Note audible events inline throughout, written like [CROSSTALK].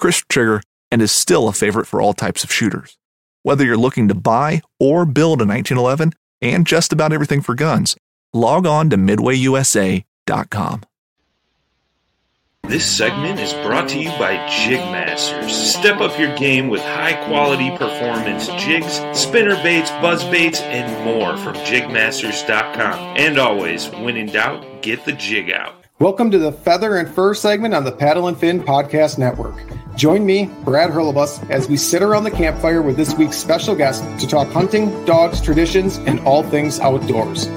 crisp trigger, and is still a favorite for all types of shooters. Whether you're looking to buy or build a 1911 and just about everything for guns, log on to midwayusa.com. This segment is brought to you by Jigmasters. Step up your game with high quality performance jigs, spinner baits, buzz baits, and more from jigmasters.com. And always, when in doubt, get the jig out. Welcome to the Feather and Fur segment on the Paddle and Fin Podcast Network. Join me, Brad Hurlbus, as we sit around the campfire with this week's special guest to talk hunting, dogs, traditions, and all things outdoors.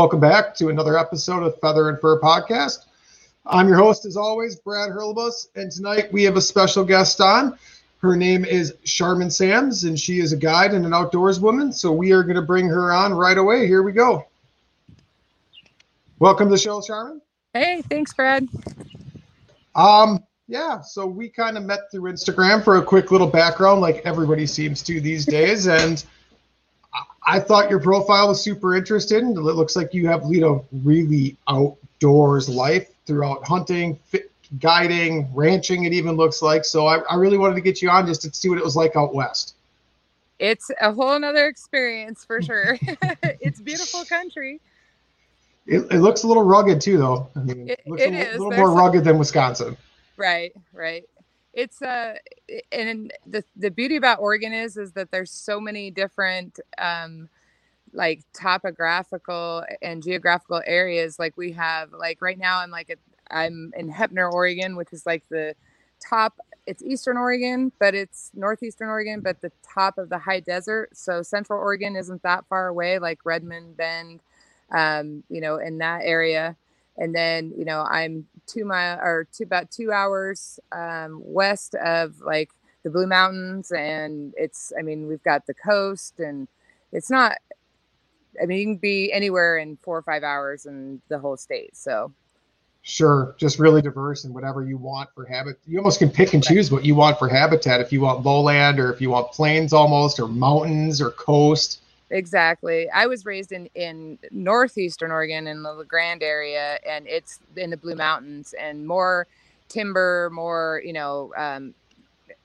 Welcome back to another episode of Feather and Fur Podcast. I'm your host, as always, Brad Hurlbus, and tonight we have a special guest on. Her name is Sharman Sams, and she is a guide and an outdoors woman. So we are going to bring her on right away. Here we go. Welcome to the show, Sharman. Hey, thanks, Brad. Um, yeah, so we kind of met through Instagram for a quick little background, like everybody seems to these days, and I thought your profile was super interesting. It looks like you have you know really outdoors life throughout hunting, fit, guiding, ranching. It even looks like. So I, I really wanted to get you on just to see what it was like out west. It's a whole nother experience for sure. [LAUGHS] it's beautiful country. It, it, looks a little rugged too, though. I mean, it, it looks it a, is. little more rugged than Wisconsin. Right, right it's uh and the the beauty about Oregon is is that there's so many different um like topographical and geographical areas like we have like right now I'm like I'm in Heppner, Oregon, which is like the top it's eastern Oregon, but it's northeastern Oregon, but the top of the high desert. So central Oregon isn't that far away, like Redmond Bend, um, you know, in that area. And then, you know, I'm two mile or two about two hours um, west of like the Blue Mountains, and it's I mean we've got the coast, and it's not. I mean, you can be anywhere in four or five hours in the whole state. So, sure, just really diverse and whatever you want for habit. You almost can pick and choose what you want for habitat. If you want lowland, or if you want plains, almost, or mountains, or coast. Exactly. I was raised in in northeastern Oregon in the La Grande area, and it's in the Blue Mountains, and more timber, more you know, um,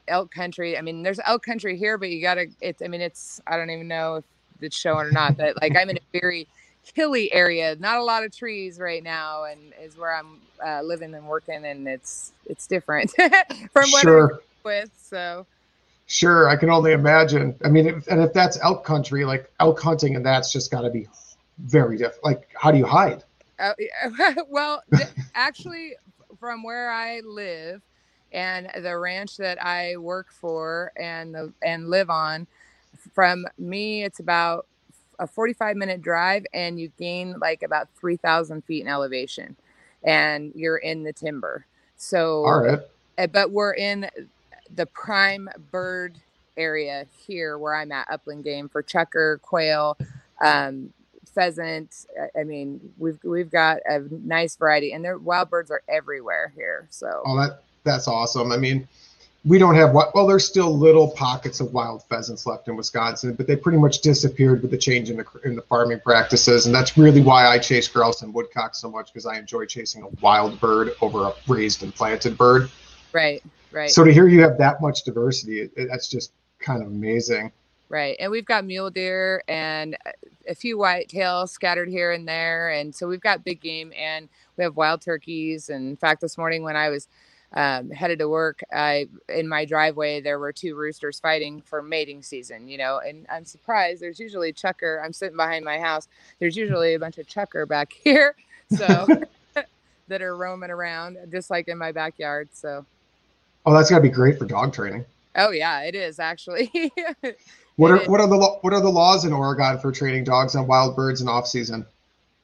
elk country. I mean, there's elk country here, but you gotta. It's. I mean, it's. I don't even know if it's showing or not, but like I'm in a very hilly area, not a lot of trees right now, and is where I'm uh, living and working, and it's it's different [LAUGHS] from what sure. I'm with. So Sure, I can only imagine. I mean, if, and if that's elk country, like elk hunting, and that's just got to be very different. Like, how do you hide? Uh, [LAUGHS] well, actually, from where I live and the ranch that I work for and the, and live on, from me, it's about a 45 minute drive, and you gain like about 3,000 feet in elevation, and you're in the timber. So, All right. uh, but we're in the prime bird area here where I'm at Upland Game for chukar, quail, um, pheasant. I- I mean, we've we've got a nice variety, and their wild birds are everywhere here. So Oh, that that's awesome. I mean, we don't have what? Well, there's still little pockets of wild pheasants left in Wisconsin, but they pretty much disappeared with the change in the in the farming practices, and that's really why I chase grouse and woodcock so much because I enjoy chasing a wild bird over a raised and planted bird. right, right. So to hear you have that much diversity, it, it- that's just kind of amazing. Right. And we've got mule deer and a- few whitetails scattered here and there. And so we've got big game and we have wild turkeys. And in fact, this morning when I was um, headed to work, I in my driveway there were two roosters fighting for mating season. You know, and I'm surprised. There's usually chukar. I'm sitting behind my house. There's usually a bunch of chukar back [LAUGHS] here, so [LAUGHS] [LAUGHS] that are roaming around, just like in my backyard. So, Oh, that's got to be great for dog training. oh yeah, it is actually. [LAUGHS] What are what are the what are the laws in Oregon for training dogs on wild birds in off season?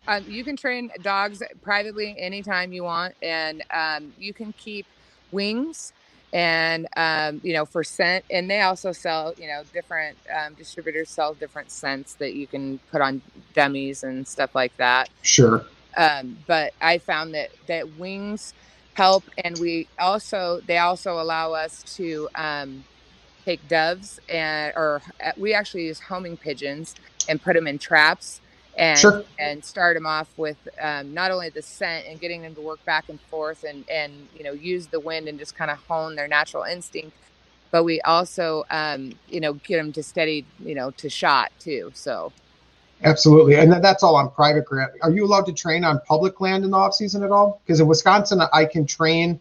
Um, you can train dogs privately anytime you want, and um, you can keep wings and um, you know for scent. And they also sell, you know, different um, distributors sell different scents that you can put on dummies and stuff like that. Sure. Um, but I found that that wings help, and we also they also allow us to um, take doves and or uh, we actually use homing pigeons and put them in traps and Sure. and start them off with um, not only the scent and getting them to work back and forth and and you know use the wind and just kind of hone their natural instinct but we also um, you know get them to steady you know to shot too so Absolutely, and that's all on private grant. Are you allowed to train on public land in the off season at all? Because in Wisconsin, I can train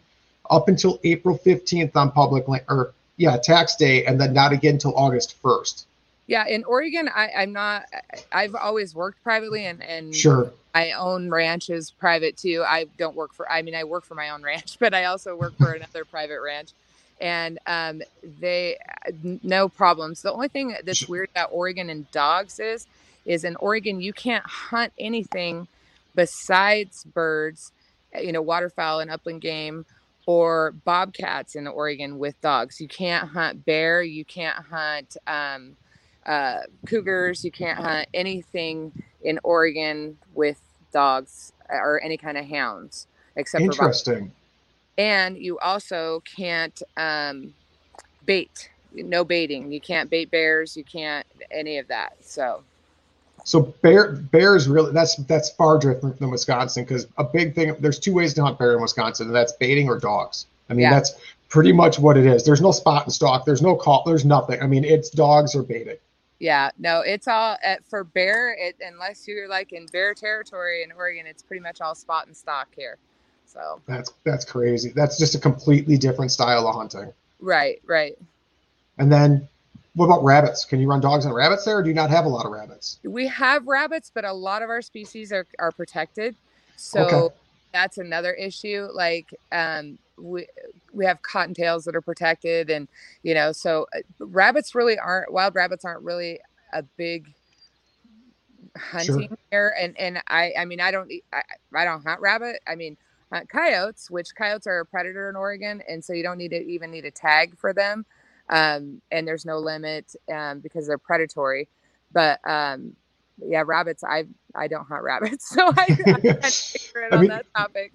up until April fifteenth on public land, or yeah, tax day, and then not again until August first. yeah in oregon I, i'm not i've always worked privately and and Sure, I own ranches private too. I don't work for, I mean, I work for my own [LAUGHS] ranch, but I also work for another private ranch. And um, they, no problems. The only thing that's weird about Oregon and dogs is, is in Oregon, you can't hunt anything besides birds, uh, you know, waterfowl and upland game or bobcats in Oregon with dogs. You can't hunt bear. You can't hunt um, uh, cougars. You can't hunt anything in Oregon with dogs or any kind of hounds except for interesting. and you also can't um, bait no baiting you can't bait bears you can't any of that so So bear bears really that's that's far different than Wisconsin because a big thing. There's two ways to hunt bear in Wisconsin, and that's baiting or dogs. I mean, Yeah. that's pretty much what it is. There's no spot and stalk. There's no call. There's nothing. I mean, it's dogs or baiting. yeah no it's all at, for bear it, unless you're like in bear territory in oregon it's pretty much all spot and stalk here so That's that's crazy. That's just a completely different style of hunting. right right And then, what about rabbits? Can you run dogs and rabbits there, or do you not have a lot of rabbits? we have rabbits but a lot of our species are, are protected so Okay. that's another issue like um we we have cottontails that are protected and you know so uh, rabbits really aren't wild rabbits aren't really a big hunting here and and i i mean i don't i, I don't hunt rabbit i mean hunt coyotes which coyotes are a predator in oregon and so you don't need to even need a tag for them um and there's no limit um because they're predatory but um yeah rabbits i i don't hunt rabbits [LAUGHS] so i, I kind of ignorant I on mean- that topic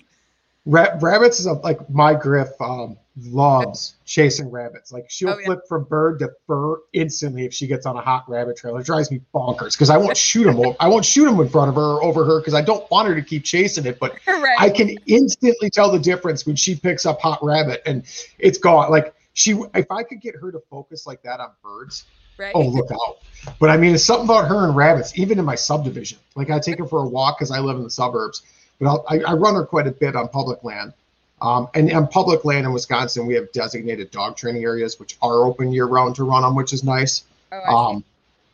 Ra- rabbits is a, like my Griff um, loves chasing rabbits. Like she'll Oh, yeah. flip from bird to fur instantly if she gets on a hot rabbit trail. It drives me bonkers because I won't shoot them. I won't shoot them in front of her or over her because I don't want her to keep chasing it. But [LAUGHS] right I can instantly tell the difference when she picks up hot rabbit and it's gone. Like she, if I could get her to focus like that on birds, right oh look out. But I mean, it's something about her and rabbits, even in my subdivision. Like I take her for a walk because I live in the suburbs, but I'll, I, I run her quite a bit on public land. Um, and on public land in Wisconsin, we have designated dog training areas which are open year round to run on, which is nice. oh. Um,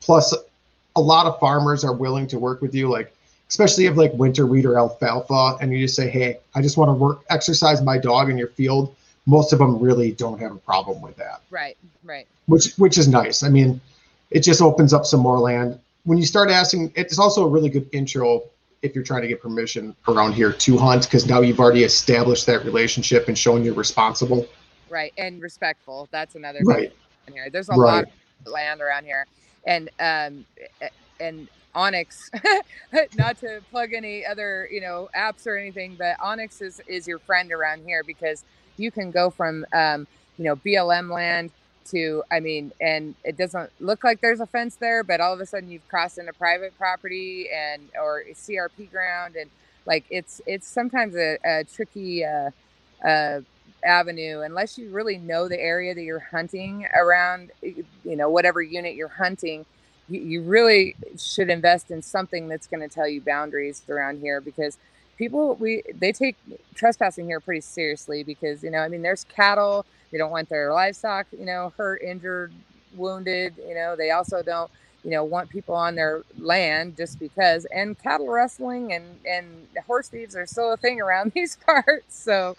plus, a lot of farmers are willing to work with you, like especially if like winter wheat or alfalfa, and you just say, "Hey, I just want to work exercise my dog in your field." Most of them really don't have a problem with that right right which which is nice. I mean, it just opens up some more land. When you start asking, it's also a really good intro if you're trying to get permission around here to hunt because now you've already established that relationship and shown you're responsible. Right, and respectful. That's another thing. right. Here, there's a right. lot of land around here, and um, and onX, [LAUGHS] not to plug any other you know apps or anything, but onX is is your friend around here because you can go from um, you know BLM land to I mean, and it doesn't look like there's a fence there, but all of a sudden you've crossed into private property and or CRP ground, and like it's it's sometimes a, a tricky uh, uh, avenue unless you really know the area that you're hunting around. You know, whatever unit you're hunting, you, you really should invest in something that's going to tell you boundaries around here because people we they take trespassing here pretty seriously because you know I mean there's cattle they don't want their livestock, you know, hurt, injured, wounded. You know, they also don't, you know, want people on their land just because. And cattle rustling and and horse thieves are still a thing around [LAUGHS] these parts. So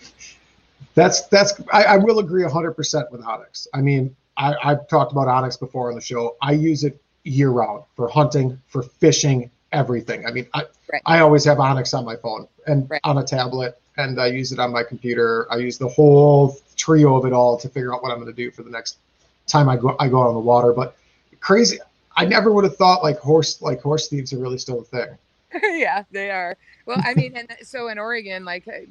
that's that's I, I will agree hundred percent with onX I mean, I, I've talked about onX before on the show. I use it year round for hunting, for fishing, everything. I mean, I right. I always have onX on my phone and right. on a tablet and I use it on my computer. I use the whole trio of it all to figure out what I'm going to do for the next time I go I go out on the water. But crazy, I never would have thought like horse like horse thieves are really still a thing. [LAUGHS] yeah, they are. Well, I mean, and so in Oregon, like uh,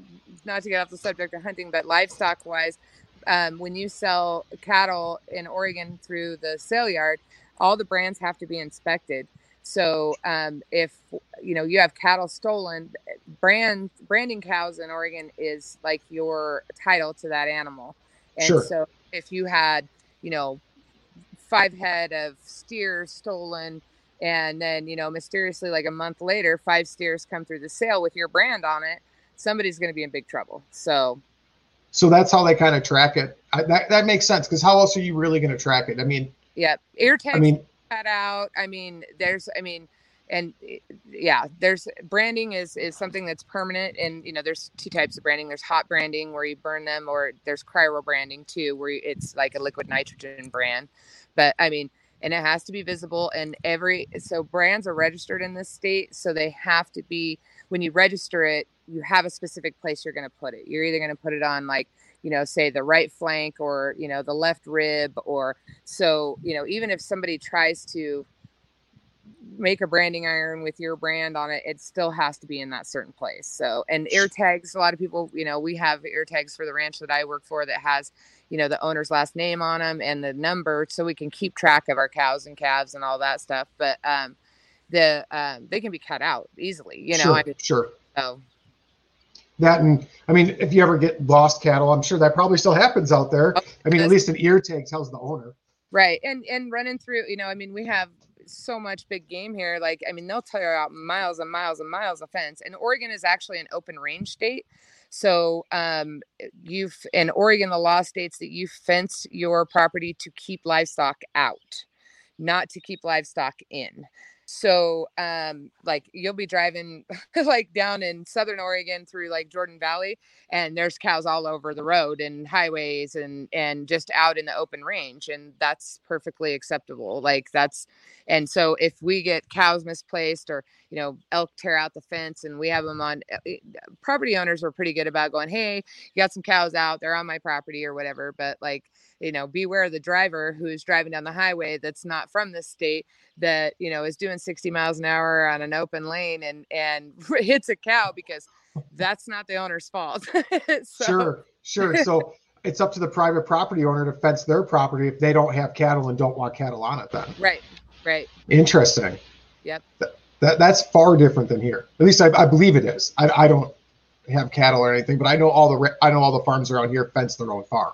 not to get off the subject of hunting, but livestock wise, um, when you sell cattle in Oregon through the sale yard, all the brands have to be inspected. So um, if you know you have cattle stolen, brand branding cows in Oregon is like your title to that animal. And sure. so if you had, you know, five head of steers stolen and then, you know, mysteriously like a month later, five steers come through the sale with your brand on it, somebody's going to be in big trouble. So so that's how they kind of track it. I, that that makes sense because how else are you really going to track it? I mean, yeah, ear tags. I mean, out. I mean, there's, I mean, and eh, yeah, there's branding is is something that's permanent, and you know, there's two types of branding. There's hot branding where you burn them, or there's cryo branding too, where it's like a liquid nitrogen brand. But I mean, and it has to be visible, and every so brands are registered in this state, so they have to be when you register it, you have a specific place you're going to put it. You're either going to put it on like you know, say the right flank or, you know, the left rib or so, you know, even if somebody tries to make a branding iron with your brand on it, it still has to be in that certain place. So, and ear tags, a lot of people, you know, we have ear tags for the ranch that I work for that has, you know, the owner's last name on them and the number so we can keep track of our cows and calves and all that stuff. But, um, the, um, they can be cut out easily, you know, sure, I mean, sure. So that and I mean, if you ever get lost cattle, I'm sure that probably still happens out there. Oh, I mean, at least an ear tag tells the owner. Right, and and running through, you know, I mean, we have so much big game here. Like, I mean, they'll tear out miles and miles and miles of fence. And Oregon is actually an open range state. So um, you've in Oregon, the law states that you fence your property to keep livestock out, not to keep livestock in. So, um, like you'll be driving [LAUGHS] like down in Southern Oregon through like Jordan Valley, and there's cows all over the road and highways and and just out in the open range, and that's perfectly acceptable. Like that's, and so if we get cows misplaced or you know elk tear out the fence and we have them on, eh, property owners were pretty good about going, hey, you got some cows out, they're on my property or whatever, but like you know beware the driver who's driving down the highway that's not from this state that you know is doing 60 miles an hour on an open lane and and [LAUGHS] hits a cow because that's not the owner's fault. [LAUGHS] So. sure sure. So it's up to the private property owner to fence their property if they don't have cattle and don't want cattle on it then. Right right. Interesting. Yep. That, that that's far different than here. At least i, I believe it is. I, I don't have cattle or anything but i know all the i know all the farms around here fence their own farm.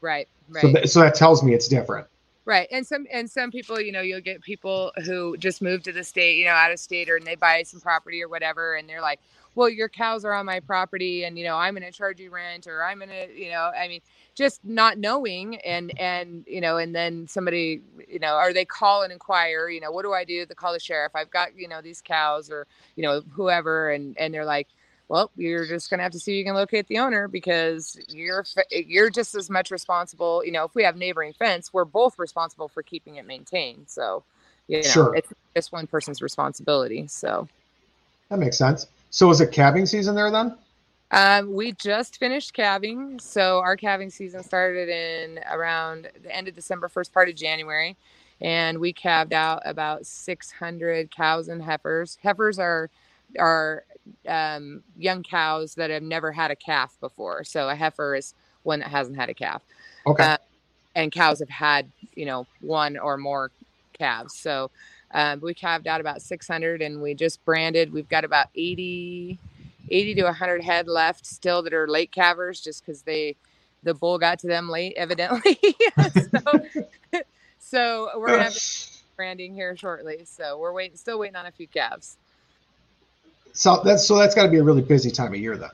Right right so, th- so that tells me it's different Right. And some and some people, you know, you'll get people who just moved to the state, you know, out of state or and they buy some property or whatever and they're like, "Well, your cows are on my property and you know, I'm going to charge you rent or I'm going to, you know, I mean, just not knowing and and you know, and then somebody, you know, or they call and inquire, you know, what do I do? They call the sheriff. I've got, you know, these cows or, you know, whoever and and they're like, well, you're just gonna have to see if you can locate the owner because you're you're just as much responsible. You know, if we have neighboring fence, we're both responsible for keeping it maintained. So, you know, sure. it's just one person's responsibility. So, that makes sense. So is it calving season there then? Um, we just finished calving, so our calving season started in around the end of December, first part of January, and we calved out about 600 cows and heifers. Heifers are are um, young cows that have never had a calf before. So a heifer is one that hasn't had a calf. Okay. Uh, and cows have had, you know, one or more calves. So um, we calved out about 600 and we just branded. We've got about 80, 80 to 100 head left still that are late calvers just because they, the bull got to them late, [LAUGHS] evidently. so, [LAUGHS] so we're going to have [LAUGHS] branding here shortly. So we're waiting, still waiting on a few calves. So that's so that's got to be a really busy time of year though.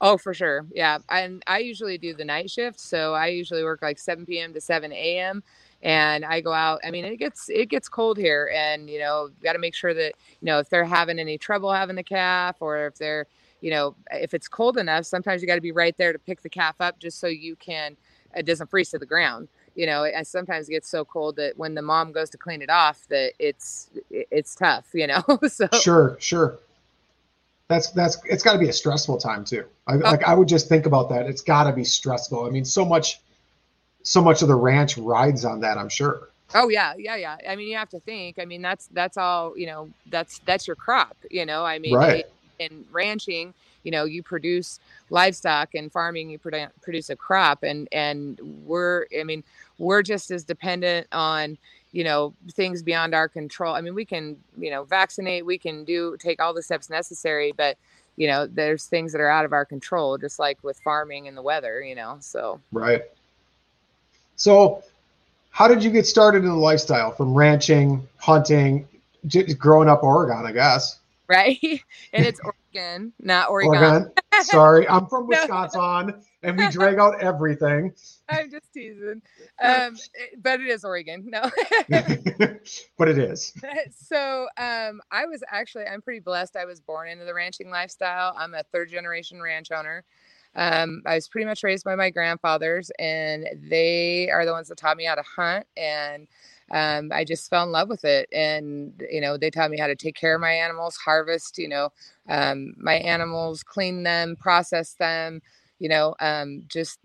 Oh, for sure. Yeah. And I usually do the night shift. So I usually work like 7 p.m. to 7 a.m. And I go out. I mean, it gets it gets cold here, and you know, got to make sure that you know if they're having any trouble having the calf, or if they're, you know, if it's cold enough, sometimes you got to be right there to pick the calf up, just so you can it doesn't freeze to the ground. You know, it, sometimes it gets so cold that when the mom goes to clean it off, that it's it's tough. You know, [LAUGHS] so sure, sure that's that's it's got to be a stressful time too. I, Like I would just think about that. It's got to be stressful. I mean, so much, so much of the ranch rides on that. I'm sure. Oh yeah, yeah, yeah. I mean, you have to think. I mean, that's that's all. You know, that's that's your crop. You know, I mean, right. in ranching, you know, you produce livestock and farming, you produ- produce a crop, and and we're. I mean, we're just as dependent on you know things beyond our control. I mean we can you know vaccinate we can do take all the steps necessary but you know there's things that are out of our control just like with farming and the weather you know so. Right. So how did you get started in the lifestyle? From ranching hunting growing up oregon i guess. Right? [LAUGHS] And it's oregon not oregon, oregon. [LAUGHS] sorry i'm from wisconsin and we drag out everything [LAUGHS] i'm just teasing um, but it is Oregon. No, [LAUGHS] but it is. [LAUGHS] So um, I was actually I'm pretty blessed. I was born into the ranching lifestyle. I'm a third generation ranch owner. Um, I was pretty much raised by my grandfathers, and they are the ones that taught me how to hunt. And um, I just fell in love with it. And you know, they taught me how to take care of my animals, harvest. You know, um, my animals, clean them, process them you know um, just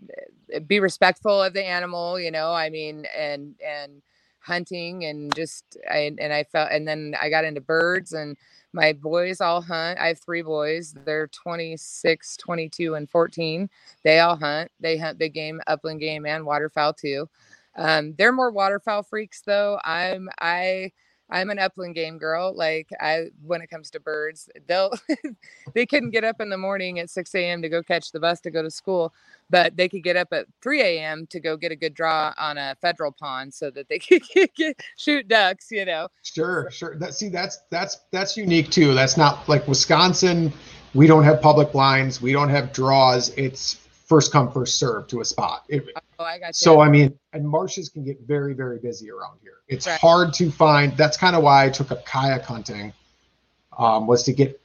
eh, be respectful of the animal you know i mean and and hunting and just I, and i felt and then i got into birds and my boys all hunt i have three boys they're 26 22 and 14 they all hunt they hunt big game upland game and waterfowl too. Um, they're more waterfowl freaks though i'm i I'm an upland game girl. Like I, when it comes to birds, they'll, [LAUGHS] they couldn't get up in the morning at 6 a.m. to go catch the bus to go to school, but they could get up at 3 a.m. to go get a good draw on a federal pond so that they [LAUGHS] could get, get, shoot ducks, you know? Sure, sure. That, see, that's, that's, that's unique too. That's not like Wisconsin. We don't have public blinds. We don't have draws. It's first come, first serve to a spot. It, oh, I got you. So, I mean, and marshes can get very, very busy around here. It's right. hard to find. That's kind of why I took up kayak hunting, um, was to get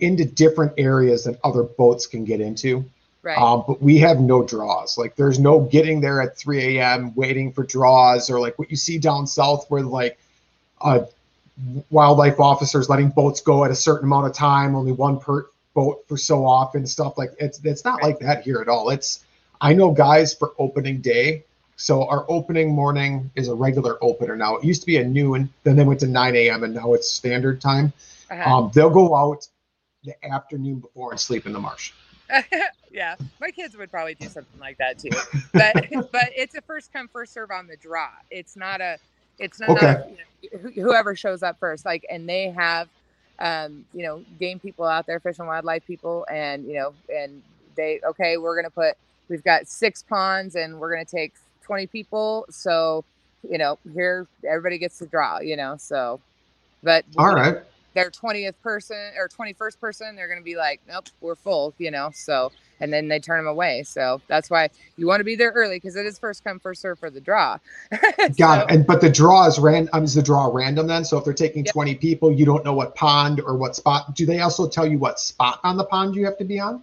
into different areas that other boats can get into. Right. Um, but we have no draws. Like there's no getting there at 3 a.m. waiting for draws or like what you see down south where like uh, wildlife officers letting boats go at a certain amount of time, only one per boat for so often, stuff like it's it's not like that here at all. It's I know guys for opening day so our opening morning is a regular opener now. It used to be a noon, then they went to 9 a.m. and now it's standard time. Uh-huh. Um, they'll go out the afternoon before and sleep in the marsh. [LAUGHS] yeah, my kids would probably do something like that too. But [LAUGHS] but it's a first come first serve on the draw. It's not a it's not, okay. not you know, whoever shows up first. Like and they have um, you know game people out there, fish and wildlife people, and you know and they okay, we're gonna put we've got six ponds and we're gonna take 20 people. So, you know, here everybody gets to draw, you know. So, but all right, their 20th person or 21st person, they're going to be like, nope, we're full, you know. So, and then they turn them away. So that's why you want to be there early because it is first come first serve for the draw. [LAUGHS] Got so, it. And but the draw is random. Um, is the draw random then? So if they're taking yep. 20 people, you don't know what pond or what spot. Do they also tell you what spot on the pond you have to be on?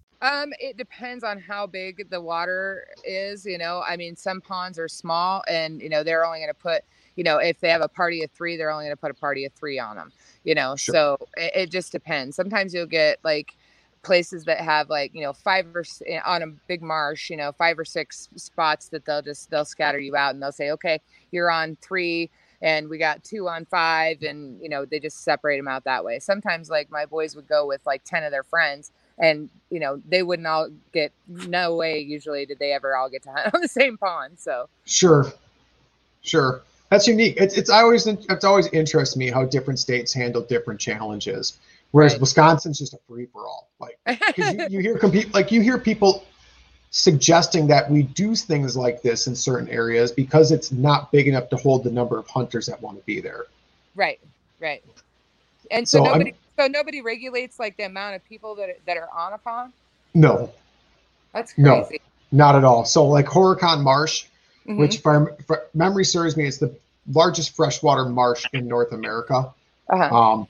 Um, it depends on how big the water is. You know, I mean, some ponds are small, and you know they're only going to put, you know, if they have a party of three, they're only going to put a party of three on them. You know, Sure. so it, it just depends. Sometimes you'll get like places that have like you know five or eh, on a big marsh, you know, five or six spots that they'll just they'll scatter you out, and they'll say, okay, you're on three. And we got two on five, and you know they just separate them out that way. Sometimes, like my boys would go with like ten of their friends, and you know they wouldn't all get no way usually did they ever all get to hunt [LAUGHS] on the same pond so Sure, sure. That's unique. It's it's always it's always interests me how different states handle different challenges. Whereas Right. Wisconsin's just a free for all. Like 'cause you, you hear compete like you hear people suggesting that we do things like this in certain areas because it's not big enough to hold the number of hunters that want to be there. right right and so, So I'm- nobody so nobody regulates like the amount of people that that are on a pond No, that's No. not at all. So like Horicon Marsh, Mhm. which if, I'm- if memory serves me, is the largest freshwater marsh in North America. uh-huh. Um,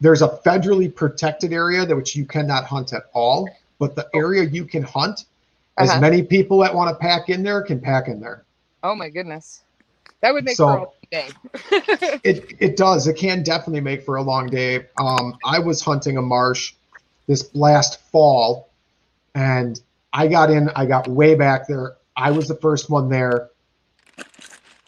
there's a federally protected area that which you cannot hunt at all, but the area you can hunt, as Uh-huh. many people that want to pack in there can pack in there. oh my goodness that would make So- for a long day [LAUGHS] It it does. It can definitely make for a long day. Um, I was hunting a marsh this last fall, and I got in. I got way back there. I was the first one there.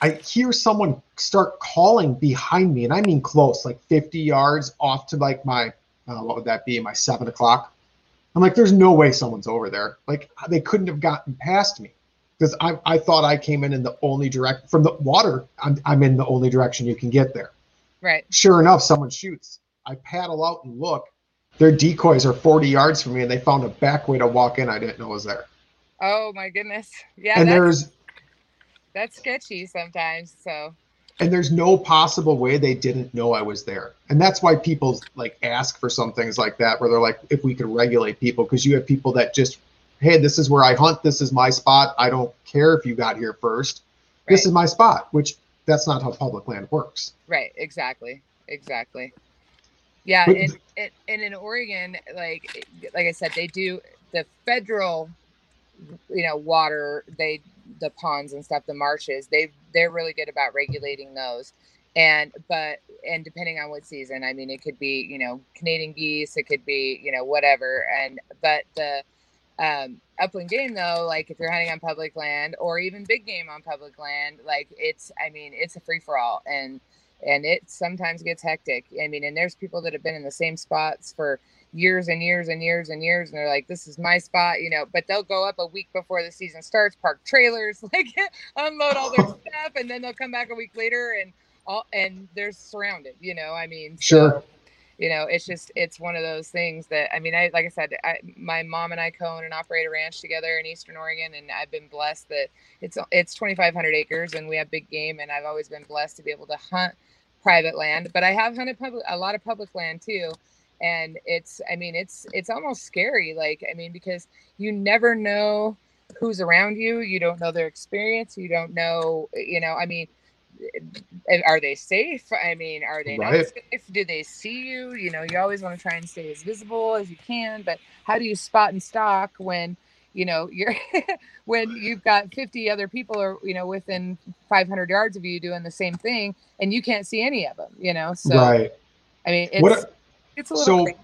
I hear someone start calling behind me, and I mean close, like 50 yards off to like my uh, what would that be? My seven o'clock. I'm like, there's no way someone's over there. Like they couldn't have gotten past me because I, I thought I came in in the only direct from the water. I'm, I'm in the only direction you can get there. right Sure enough, someone shoots. I paddle out and look. Their decoys are 40 yards from me, and they found a back way to walk in. I didn't know was there. oh my goodness yeah and there's that's sketchy sometimes so and there's no possible way they didn't know I was there. And that's why people like ask for some things like that, where they're like, if we could regulate people, because you have people that just, hey, this is where I hunt. This is my spot. I don't care if you got here first. This is my spot, which that's not how public land works. Right, exactly, exactly. Yeah, But- and, and and in Oregon, like like I said, they do the federal, you know, water. They the ponds and stuff, the marshes. They they're really good about regulating those. And but and depending on what season, I mean, it could be you know Canadian geese, it could be you know whatever. And but the um, upland game though, like if you're hunting on public land or even big game on public land, like it's I mean it's a free for all and and it sometimes gets hectic. I mean, and there's people that have been in the same spots for years and years and years and years, and they're like, "This is my spot," you know. But they'll go up a week before the season starts, park trailers, [LAUGHS] like unload all their [LAUGHS] stuff, and then they'll come back a week later and all and they're surrounded. You know, I mean, Sure. so, you know, it's just it's one of those things that I mean, I like I said, I, my mom and I co-own and operate a ranch together in Eastern Oregon, and I've been blessed that it's it's 2,500 acres, and we have big game, and I've always been blessed to be able to hunt private land, but I have hunted public a lot of public land too. And it's I mean it's it's almost scary. Like, I mean, because you never know who's around you. You don't know their experience. You don't know, you know, I mean, are they safe? I mean, are they Right. not safe? Do they see you? You know, you always want to try and stay as visible as you can, but how do you spot and stalk when you know you're [LAUGHS] when you've got 50 other people or you know within 500 yards of you doing the same thing and you can't see any of them you know so right. i mean it's What it's a little so crazy.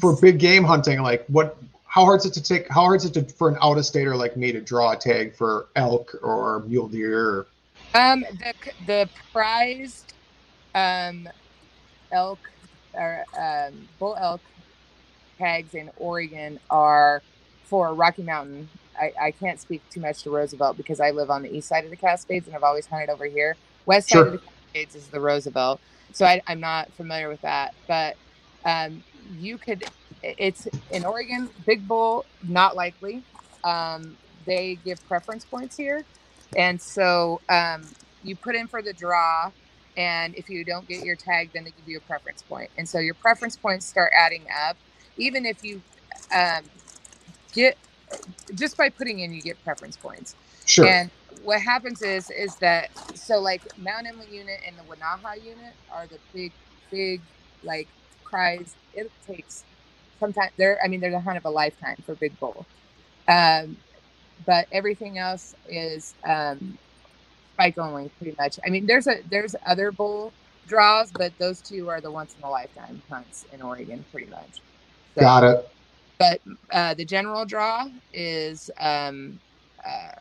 for big game hunting, like what? How hard is it to take? How hard is it to, for an out of stater like me to draw a tag for elk or mule deer? Or, Um, the the prized um elk or um, bull elk tags in Oregon are for Rocky Mountain. I, I can't speak too much to Roosevelt because I live on the east side of the Cascades and I've always hunted over here. West side Sure. of the Cascades is the Roosevelt, so I, I'm not familiar with that. But um, you could, it's in Oregon, big bull, not likely. Um, they give preference points here, and so um, you put in for the draw and if you don't get your tag, then they give you a preference point. And so your preference points start adding up, even if you um, get just by putting in, you get preference points. Sure. And what happens is is that so like Mount Emily unit and the Wenaha unit are the big big like prize. It takes sometimes they're I mean they're the hunt of a lifetime for big bull. Um, but everything else is um, spike only pretty much. I mean there's a there's other bull draws, but those two are the once in a lifetime hunts in Oregon pretty much. So, Got it. but uh, the general draw is um, uh,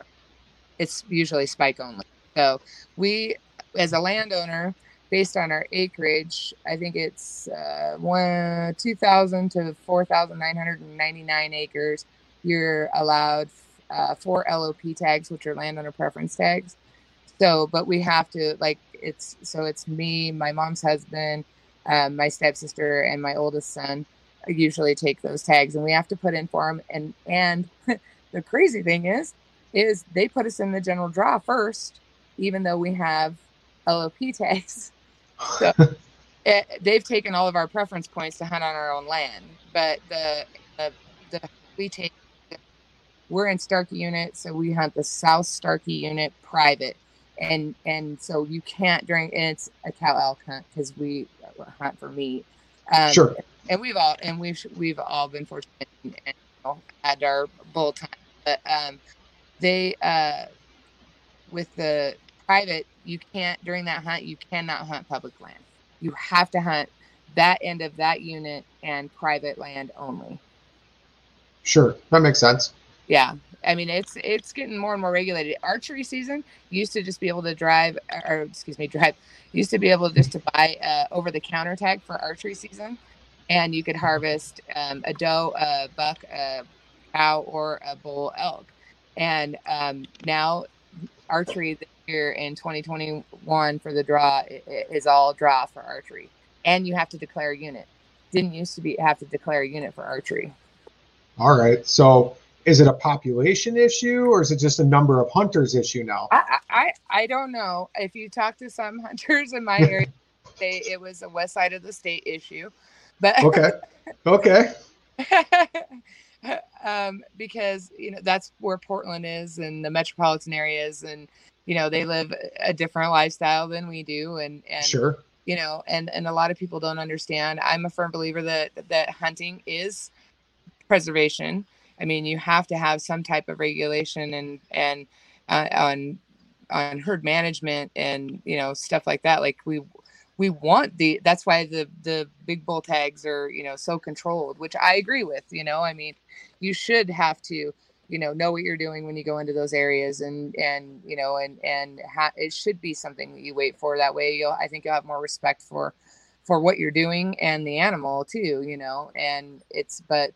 it's usually spike only. So we, as a landowner, based on our acreage, I think it's uh, one two thousand to four thousand nine hundred and ninety nine acres. You're allowed uh, four LOP tags, which are landowner preference tags. So, but we have to like it's so it's me, my mom's husband, um, my stepsister, and my oldest son usually take those tags and we have to put in for them and and [LAUGHS] the crazy thing is is they put us in the general draw first even though we have lop tags so it, [LAUGHS] they've taken all of our preference points to hunt on our own land but the the, the we take we're in starkey unit so we hunt the south starkey unit private and and so you can't during and it's a cow elk hunt because we hunt for meat um, Sure. and we've all and we've we've all been fortunate and, and had our bull time but um they uh with the private you can't during that hunt you cannot hunt public land you have to hunt that end of that unit and private land only Sure. That makes sense. Yeah. I mean it's it's getting more and more regulated. Archery season used to just be able to drive or excuse me drive used to be able just to buy uh, over the counter tag for archery season. And you could harvest um, a doe a buck a cow or a bull elk. And um, now archery year in 2021 for the draw is all draw for archery. And you have to declare a unit. Didn't used to be have to declare a unit for archery. All right. So is it a population issue or is it just a number of hunters issue now? I, I I- don't know. If you talk to some [LAUGHS] hunters in my area, [LAUGHS] they it was a west side of the state issue, but [LAUGHS] Okay. Okay. um, because you know that's where Portland is and the metropolitan areas, and you know they live a different lifestyle than we do, and and Sure. you know and and a lot of people don't understand i'm a firm believer that that hunting is preservation i mean you have to have some type of regulation and and uh, on on herd management and you know stuff like that. Like we we want the that's why the the big bull tags are you know so controlled which i agree with you know? I mean you should have to you know know what you're doing when you go into those areas and and you know and and ha- it should be something that you wait for. That way you'll i think you'll have more respect for for what you're doing and the animal too you know? And it's but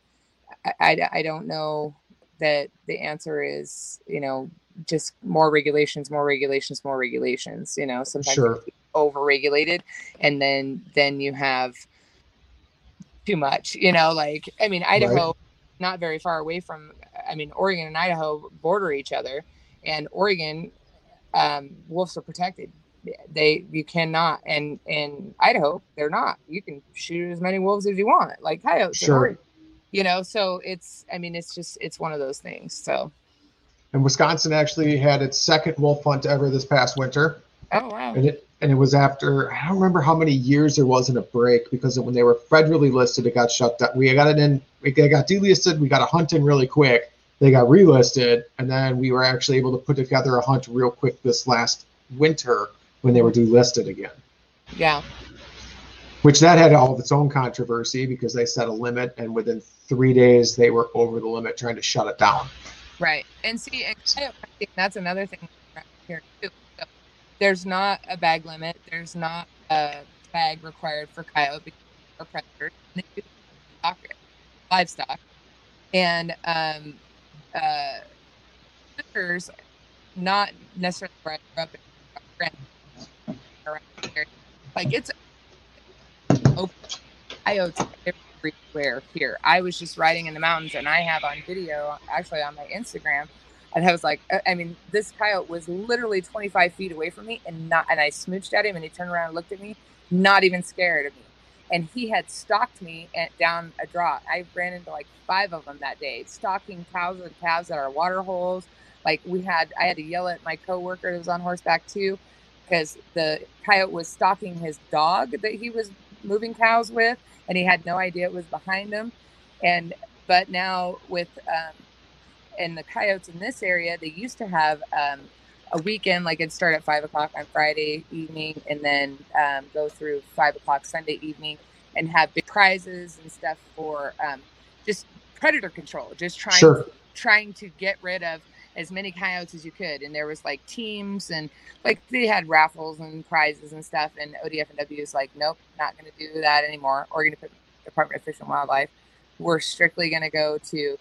i i, I don't know that the answer is you know just more regulations more regulations more regulations you know sometimes Sure. over regulated and then then you have too much you know like i mean idaho not very far away from i mean oregon and idaho border each other and oregon um, wolves are protected they you cannot and in idaho they're not you can shoot as many wolves as you want like coyotes Sure. You know so it's i mean it's just it's one of those things so And Wisconsin actually had its second wolf hunt ever this past winter. oh wow and it and it was after I don't remember how many years there wasn't a break because when they were federally listed, it got shut down. We got it in, we got delisted, we got a hunt in really quick. They got relisted, and then we were actually able to put together a hunt real quick this last winter when they were delisted again. yeah Which that had all of its own controversy because they set a limit, and within three days they were over the limit trying to shut it down. Right. And see, and hunting, that's another thing here too. So there's not a bag limit. There's not a bag required for coyote or predators. Livestock. And um, uh, not necessarily where I up around here. Like it's open coyotes everywhere here. I was just riding in the mountains, and I have on video, actually on my Instagram, And I was like, uh, I mean, this coyote was literally 25 feet away from me, and not. And I smooched at him, and he turned around and looked at me, not even scared of me. And he had stalked me at, down a draw. I ran into like five of them that day, stalking cows and calves at our water holes. Like we had, I had to yell at my coworker who was on horseback too, because the coyote was stalking his dog that he was moving cows with, and he had no idea it was behind him. And but now with um, and the coyotes in this area, they used to have um, a weekend, like it'd start at five o'clock on Friday evening, and then um, go through five o'clock Sunday evening, and have big prizes and stuff for um, just predator control, just trying Sure. trying to get rid of as many coyotes as you could. And there was like teams and like they had raffles and prizes and stuff. And ODF&W is like, nope, not going to do that anymore. Oregon Dep- Department of Fish and Wildlife, we're strictly going to go to.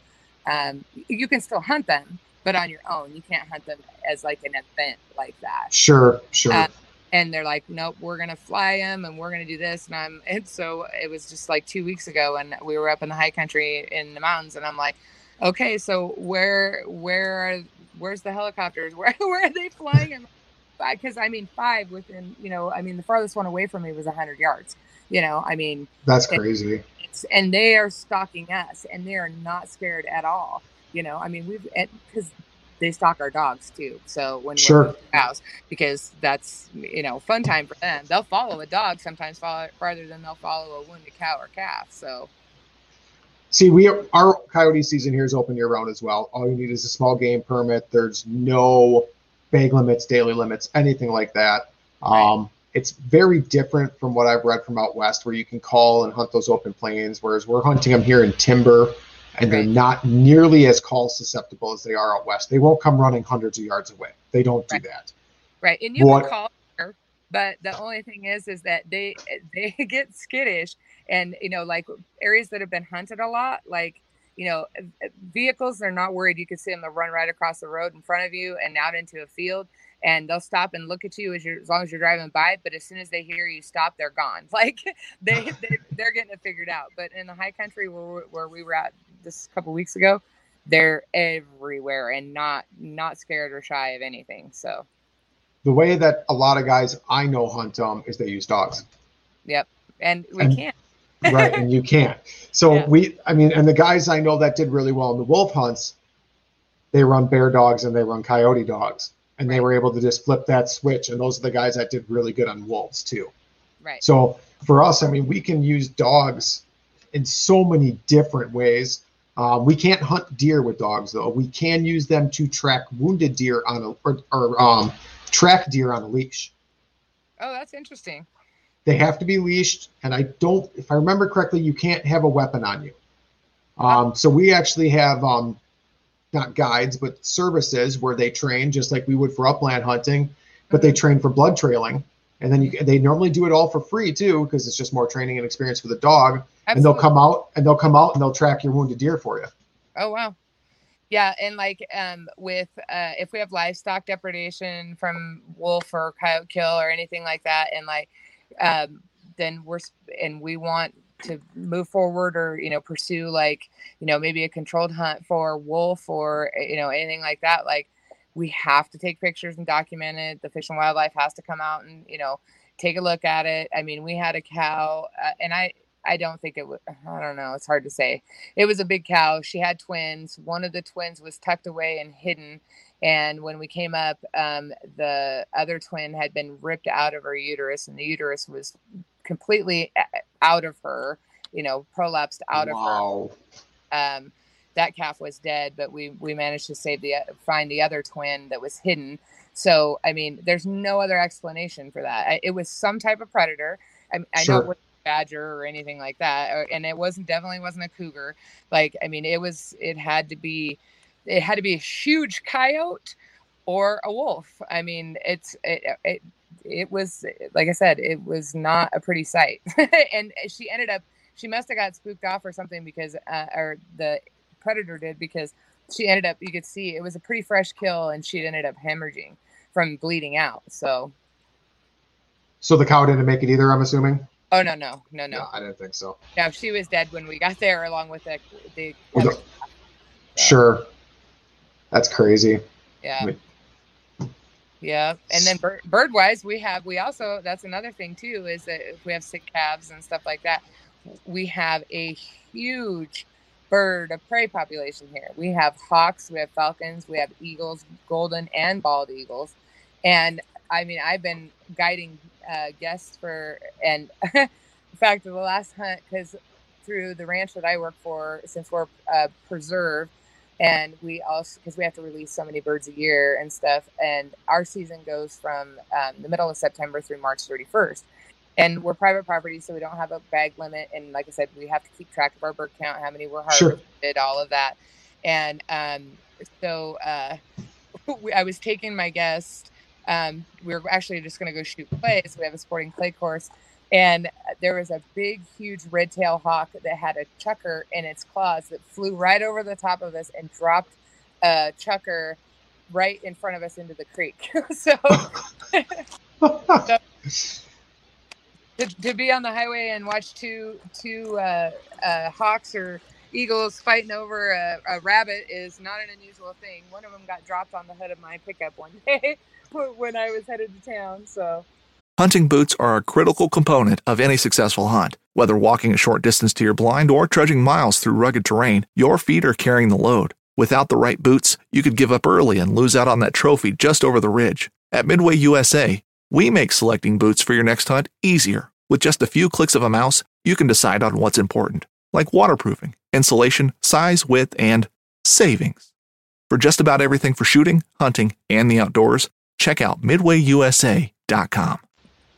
Um, you can still hunt them, but on your own. You can't hunt them as like an event like that Sure, sure. Uh, and they're like, nope, we're gonna fly them and we're gonna do this. And I'm, and so it was just like two weeks ago, and we were up in the high country in the mountains, and I'm like, okay, so where, where are, where's the helicopters? [LAUGHS] Where, where are they flying? Because I mean, five within, you know, I mean, the farthest one away from me was hundred yards. You know, I mean, That's crazy. it's, and they are stalking us, and they are not scared at all. You know, I mean, we've because they stalk our dogs too. So when Sure. we're moving house, because that's you know fun time for them. They'll follow a dog sometimes follow farther than they'll follow a wounded cow or calf. So See, we our coyote season here is open year round as well. All you need is a small game permit. There's no bag limits, daily limits, anything like that. Um, it's very different from what I've read from out west, where you can call and hunt those open plains. Whereas we're hunting them here in timber, and they're not nearly as call susceptible as they are out west. They won't come running hundreds of yards away. They don't do Right. that. right, and you What- can call but the only thing is, is that they they [LAUGHS] get skittish, and you know, like areas that have been hunted a lot, like you know, uh, vehicles they're not worried. You can see them they'll run right across the road in front of you and out into a field, and they'll stop and look at you as you're as long as you're driving by. But as soon as they hear you stop, they're gone. [LAUGHS] Like they, [LAUGHS] they they're getting it figured out. But in the high country where we- where we were at this couple weeks ago, they're everywhere and not not scared or shy of anything. So The way that a lot of guys I know hunt them is they use dogs. Yep. And we And- can't. Right [LAUGHS] and you can't so Yeah. we i mean and the guys i know that did really well in the wolf hunts they run bear dogs and they run coyote dogs and they were able to just flip that switch and those are the guys that did really good on wolves too Right. so for us i mean we can use dogs in so many different ways um, we can't hunt deer with dogs though we can use them to track wounded deer on a or, or um, track deer on a leash Oh, that's interesting. They have to be leashed and i don't if i remember correctly you can't have a weapon on you. Um, so we actually have um, not guides but services where they train just like we would for upland hunting but they train for blood trailing. And then you, they normally do it all for free too because it's just more training and experience for the dog. And they'll come out and they'll come out and they'll track your wounded deer for you. Oh wow. Yeah, and like um with uh if we have livestock depredation from wolf or coyote kill or anything like that and like um then we're and we want to move forward or you know pursue like you know maybe a controlled hunt for wolf or uh, you know anything like that like we have to take pictures and document it. The fish and wildlife has to come out and you know take a look at it. I mean we had a cow uh, and i i don't think it would i don't know it's hard to say it was a big cow. She had twins. One of the twins was tucked away and hidden. And when we came up, um, the other twin had been ripped out of her uterus, and the uterus was completely out of her, you know, prolapsed out of her wow um, that calf was dead, but we we managed to save the find the other twin that was hidden. So I mean, there's no other explanation for that. I, it was some type of predator. I, I know Sure. a badger or anything like that, and it wasn't definitely wasn't a cougar. Like I mean, it was it had to be it had to be a huge coyote or a wolf. I mean, it's it, it it was like I said, it was not a pretty sight, [LAUGHS] and she ended up she must have got spooked off or something because uh, or the predator did because she ended up you could see it was a pretty fresh kill and she ended up hemorrhaging from bleeding out so so the cow didn't make it either i'm assuming oh no no no no i didn't think so no she was dead when we got there along with the the With other- Sure. That's crazy. Yeah. Yeah, and then bird, bird wise, we have we also that's another thing too is that if we have sick calves and stuff like that, we have a huge bird of prey population here. We have hawks, we have falcons, we have eagles, golden and bald eagles, and I mean I've been guiding uh, guests for and [LAUGHS] in fact the last hunt because through the ranch that I work for, since we're uh, preserved and we also because we have to release so many birds a year and stuff and our season goes from um, the middle of september through march 31st and we're private property so we don't have a bag limit and like i said we have to keep track of our bird count how many were harvested sure. all of that and um, so uh, [LAUGHS] i was taking my guest um, we were actually just going to go shoot clay so we have a sporting clay course and there was a big, huge red tail hawk that had a chukar in its claws that flew right over the top of us and dropped a chukar right in front of us into the creek. [LAUGHS] so, so [LAUGHS] to, to, be on the highway and watch two two uh, uh, hawks or eagles fighting over a, a, rabbit is not an unusual thing. One of them got dropped on the hood of my pickup one [LAUGHS] day when I was headed to town. So Hunting boots are a critical component of any successful hunt. Whether walking a short distance to your blind or trudging miles through rugged terrain, your feet are carrying the load. Without the right boots, you could give up early and lose out on that trophy just over the ridge. At Midway USA, we make selecting boots for your next hunt easier. With just a few clicks of a mouse, you can decide on what's important, like waterproofing, insulation, size, width, and savings. For just about everything for shooting, hunting, and the outdoors, check out midwayusa.com.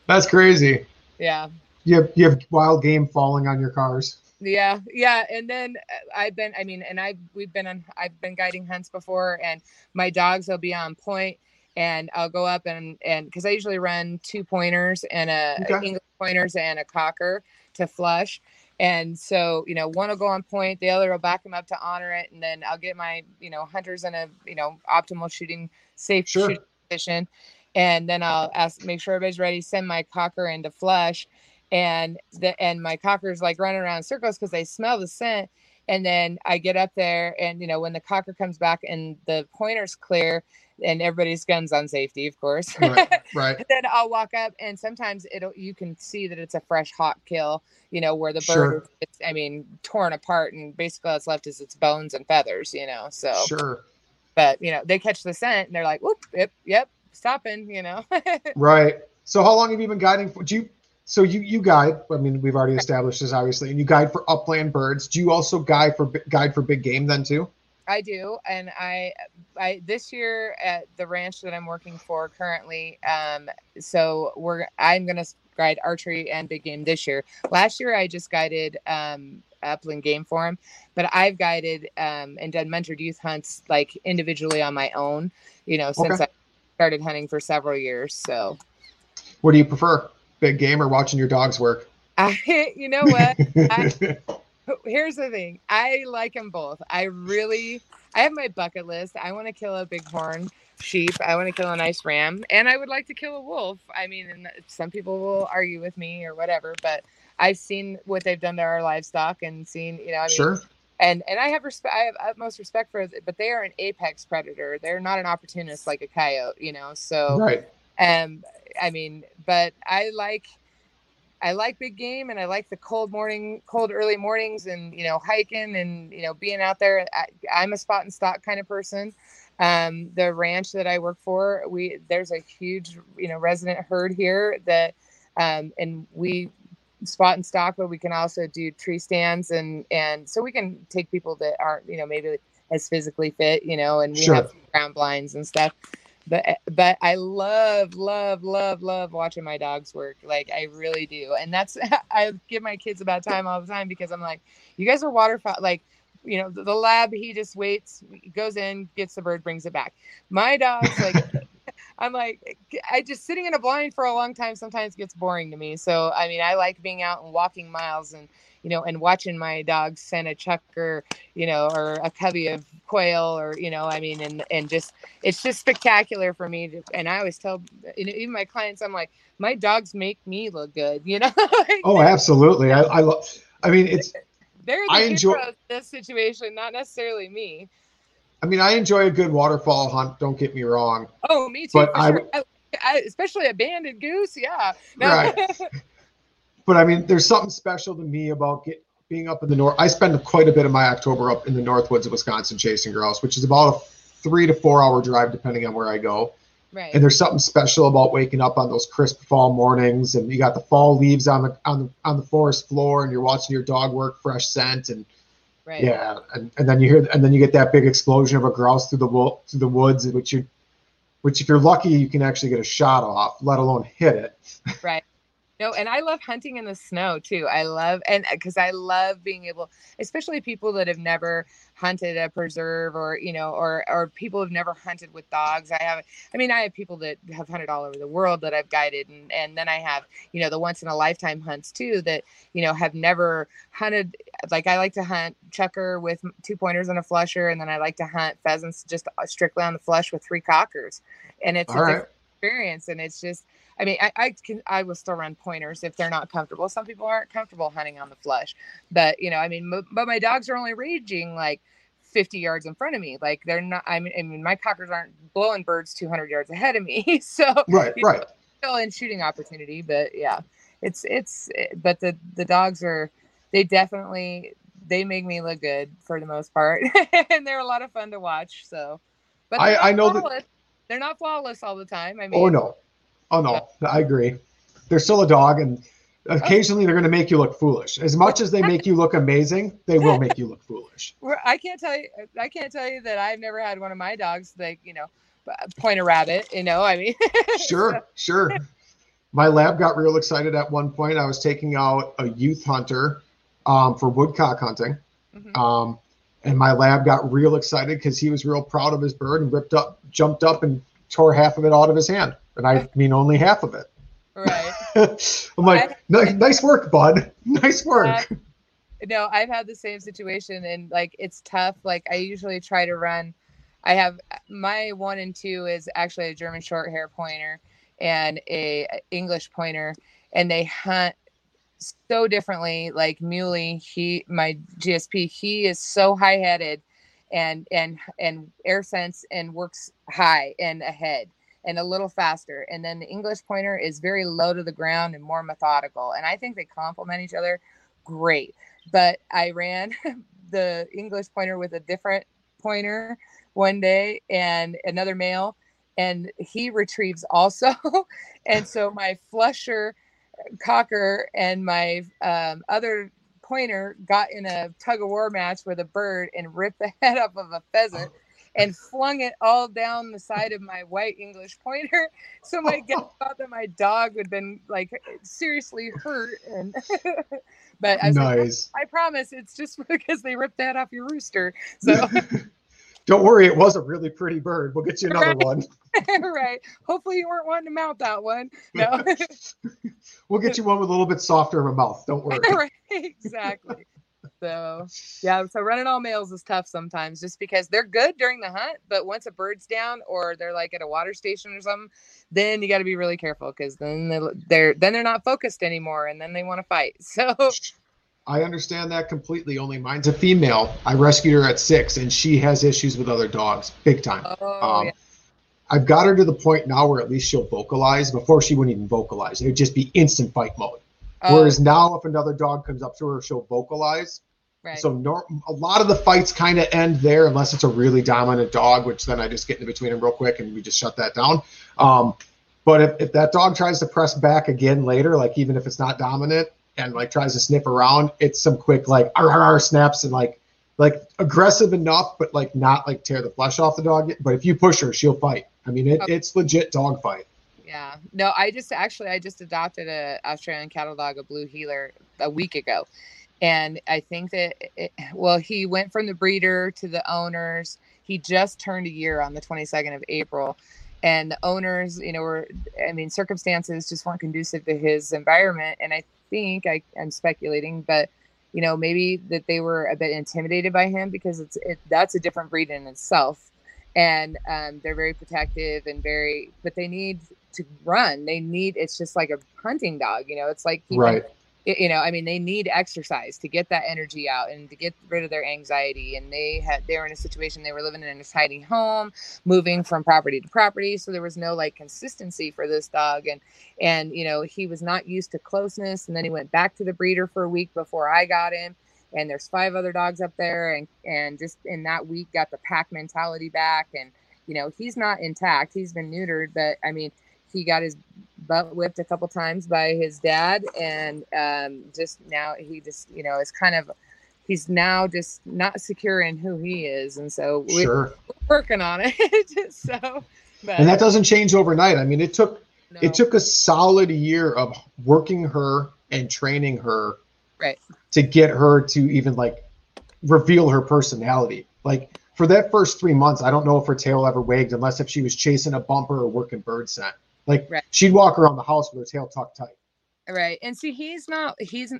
That's crazy. Yeah. You have, you have wild game falling on your cars. Yeah, yeah, and then uh, I've been, I mean, and I've we've been on, I've been guiding hunts before, and my dogs will be on point, and I'll go up and and because I usually run two pointers and a okay. English pointers and a cocker to flush, and so you know one will go on point, the other will back him up to honor it, and then I'll get my you know hunters in a you know optimal shooting safe sure. shooting position, and then I'll ask, make sure everybody's ready, send my cocker into flush. And the, and my cocker's like running around circles because they smell the scent. And then I get up there and, you know, when the cocker comes back and the pointer's clear and everybody's guns on safety, of course. Right. [LAUGHS] right. then I'll walk up and sometimes it'll, you can see that it's a fresh hawk kill, you know, where the bird, sure. is, I mean, torn apart and basically all that's left is its bones and feathers, you know, so. Sure. But, you know, they catch the scent and they're like, whoop, yep, yep, stopping, you know. [LAUGHS] right. So how long have you been guiding for? Do you? So you you guide. I mean, we've already established this obviously, and you guide for upland birds. Do you also guide for guide for big game then too? I do, and I, I this year at the ranch that I'm working for currently. Um, so we're I'm gonna guide archery and big game this year. Last year I just guided um upland game for him, but I've guided um and done mentored youth hunts like individually on my own. You know, since okay. I started hunting for several years. So, what do you prefer, big game or watching your dogs work? I, [LAUGHS] you know what? I, [LAUGHS] here's the thing. I like them both. I really, I have my bucket list. I want to kill a bighorn sheep. I want to kill a nice ram, and I would like to kill a wolf. I mean, and some people will argue with me or whatever, but I've seen what they've done to our livestock and seen, you know, I mean, sure and and I have respect. I have utmost respect for it, but they are an apex predator. They're not an opportunist like a coyote, you know. So right. Um, I mean, but I like. I like big game and I like the cold morning, cold early mornings and, you know, hiking and, you know, being out there. I, am a spot and stalk kind of person. Um, the ranch that I work for, we, there's a huge, you know, resident herd here that, um, and we spot and stalk, but we can also do tree stands and and so we can take people that aren't you know maybe as physically fit, you know, and we sure. have ground blinds and stuff. But eh, but I love love love love watching my dogs work. Like I really do, and that's [LAUGHS] I give my kids about time all the time because I'm like, you guys are waterfowl like you know the, the lab he just waits goes in gets the bird brings it back my dogs like [LAUGHS] I'm like, eh, I just sitting in a blind for a long time sometimes gets boring to me. So, I mean, I like being out and walking miles and, you know, and watching my dogs send a chukar, you know, or a covey of quail or, you know, I mean, and, and just, it's just spectacular for me. To, and I always tell you know, even my clients, I'm like, my dogs make me look good, [LAUGHS] you know? oh, absolutely. I, I love, I mean, it's, they're the I enjoy this situation, not necessarily me. I mean, I enjoy a good waterfowl hunt. Don't get me wrong. Oh, me too. But I sure. I, I, especially a banded goose. Yeah. No. Right. [LAUGHS] But I mean, there's something special to me about get, being up in the north. I spend quite a bit of my October up in the north woods of Wisconsin chasing grouse, which is about a three to four hour drive depending on where I go. right. And there's something special about waking up on those crisp fall mornings, and you got the fall leaves on the on the on the forest floor, and you're watching your dog work fresh scent, and right. yeah, and, and then you hear and then you get that big explosion of a grouse through the wo- through the woods, which you which if you're lucky you can actually get a shot off, let alone hit it. Right. No, and I love hunting in the snow too. I love and because I love being able, especially people that have never hunted a preserve or you know, or or people have never hunted with dogs. I have, I mean, I have people that have hunted all over the world that I've guided, and and then I have you know the once in a lifetime hunts too that you know have never hunted. Like I like to hunt chukar with two pointers and a flusher, and then I like to hunt pheasants just uh, strictly on the flush with three cockers, and it's All a right. different experience, and it's just I mean, I, I can I will still run pointers if they're not comfortable. Some people aren't comfortable hunting on the flush, but you know, I mean, m- but my dogs are only raging like 50 yards in front of me. Like they're not. I mean, I mean, my cockers aren't blowing birds 200 yards ahead of me. [LAUGHS] So Right, you know, right. still in shooting opportunity, but yeah, it's it's. But the the dogs are they definitely they make me look good for the most part, [LAUGHS] and they're a lot of fun to watch. So, but I- I know that-. They're not flawless all the time. I mean, Oh no, oh no, I agree. They're still a dog, and occasionally they're going to make you look foolish. As much as they make you look amazing, they will make you look foolish. [LAUGHS] I can't tell you. I can't tell you that I've never had one of my dogs like you know point a rabbit. You know, I mean, [LAUGHS] Sure, sure. My lab got real excited at one point. I was taking out a youth hunter um, for woodcock hunting, Mhm. um, and my lab got real excited because he was real proud of his bird and ripped up, jumped up, and tore half of it out of his hand. And I mean only half of it. right. [LAUGHS] I'm like, "Ni- nice work, bud. [LAUGHS] Nice work. Uh, no, I've had the same situation, and like it's tough. Like I usually try to run. I have my one and two is actually a German short hair pointer and a English pointer, and they hunt so differently. Like Muley, he my GSP, he is so high headed, and and and air sense and works high and ahead and a little faster. And then the English pointer is very low to the ground and more methodical. And I think they complement each other great. But I ran [LAUGHS] the English pointer with a different pointer one day and another male, and he retrieves also. [LAUGHS] and so my flusher cocker and my um, other pointer got in a tug of war match with a bird and ripped the [LAUGHS] head off of a pheasant and flung it all down the side of my white English pointer. [LAUGHS] So my guest thought that my dog had been like seriously hurt. And [LAUGHS] but I was like, nice. I promise it's just because they ripped that off your rooster. So Don't worry, it was a really pretty bird. We'll get you another Right. one. [LAUGHS] right. Hopefully you weren't wanting to mount that one. No. [LAUGHS] We'll get you one with a little bit softer of a mouth. Don't worry. [LAUGHS] right. Exactly. So yeah, so running all males is tough sometimes just because they're good during the hunt, but once a bird's down or they're like at a water station or something, then you got to be really careful because then they, they're then they're not focused anymore and then they want to fight. So I understand that completely. Only mine's a female. I rescued her at six, and she has issues with other dogs, big time. oh, Um, yeah. I've got her to the point now where at least she'll vocalize. Before she wouldn't even vocalize; it would just be instant fight mode. Oh, Whereas now, if another dog comes up to her, she'll vocalize. right. So nor- a lot of the fights kind of end there, unless it's a really dominant dog, which then I just get in between them real quick and we just shut that down. Um, but if, if that dog tries to press back again later, like even if it's not dominant and like tries to sniff around, it's some quick like "Arr, arr, arr," snaps and like like aggressive enough, but like not like tear the flesh off the dog. But if you push her, she'll fight. I mean, it, Okay. it's legit dog fight. Yeah. No, I just actually I just adopted a Australian cattle dog, a blue heeler, a week ago, and I think that it, well, he went from the breeder to the owners. He just turned a year on the 22nd of April, and the owners, you know, were I mean, circumstances just weren't conducive to his environment, and I think I, I'm speculating, but you know, maybe that they were a bit intimidated by him because it's it, that's a different breed in itself and um, they're very protective and very but they need to run they need it's just like a hunting dog you know it's like keeping, Right. You know i mean they need exercise to get that energy out and to get rid of their anxiety. And they had they were in a situation they were living in a tiny home moving from property to property. So there was no like consistency for this dog. And and you know he was not used to closeness. And then he went back to the breeder for a week before i got him. And there's five other dogs up there. And and just in that week got the pack mentality back. And you know he's not intact. He's been neutered. But i mean he got his butt whipped a couple times by his dad and um, just now he just you know is kind of he's now just not secure in who he is and so we, Sure. we're working on it [LAUGHS] so but And that doesn't change overnight. I mean, it took no, it took a solid year of working her and training her Right. to get her to even like reveal her personality. Like for that first three months, I don't know if her tail ever wagged unless if she was chasing a bumper or working bird scent. Like Right. she'd walk around the house with her tail tucked tight. right and see he's not he's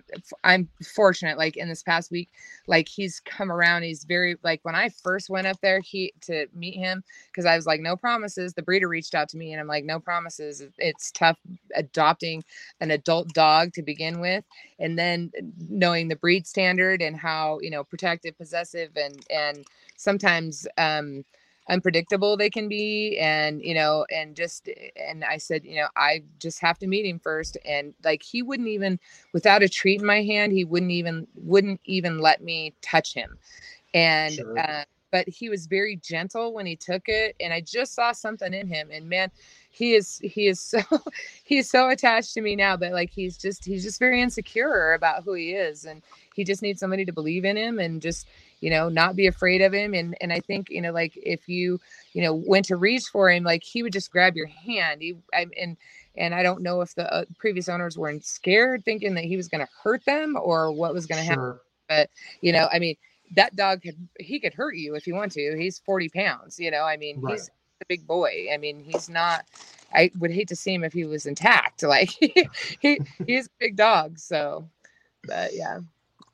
i'm fortunate like in this past week like he's come around he's very like when i first went up there he to meet him because i was like no promises the breeder reached out to me and i'm like no promises it's tough adopting an adult dog to begin with and then knowing the breed standard and how you know protective possessive and and sometimes um unpredictable they can be and you know and just and i said you know i just have to meet him first and like he wouldn't even without a treat in my hand he wouldn't even wouldn't even let me touch him and Sure. uh, but he was very gentle when he took it and i just saw something in him and man he is he is so [LAUGHS] he is so attached to me now but like he's just he's just very insecure about who he is and he just needs somebody to believe in him and just you know not be afraid of him and and i think you know like if you you know went to reach for him like he would just grab your hand. He I, and and i don't know if the uh, previous owners weren't scared thinking that he was going to hurt them or what was going to happen But you know i mean that dog could he could hurt you if he want to he's 40 pounds you know i mean Right. he's a big boy i mean he's not i would hate to see him if he was intact [LAUGHS] like he, he he's a big dog so but yeah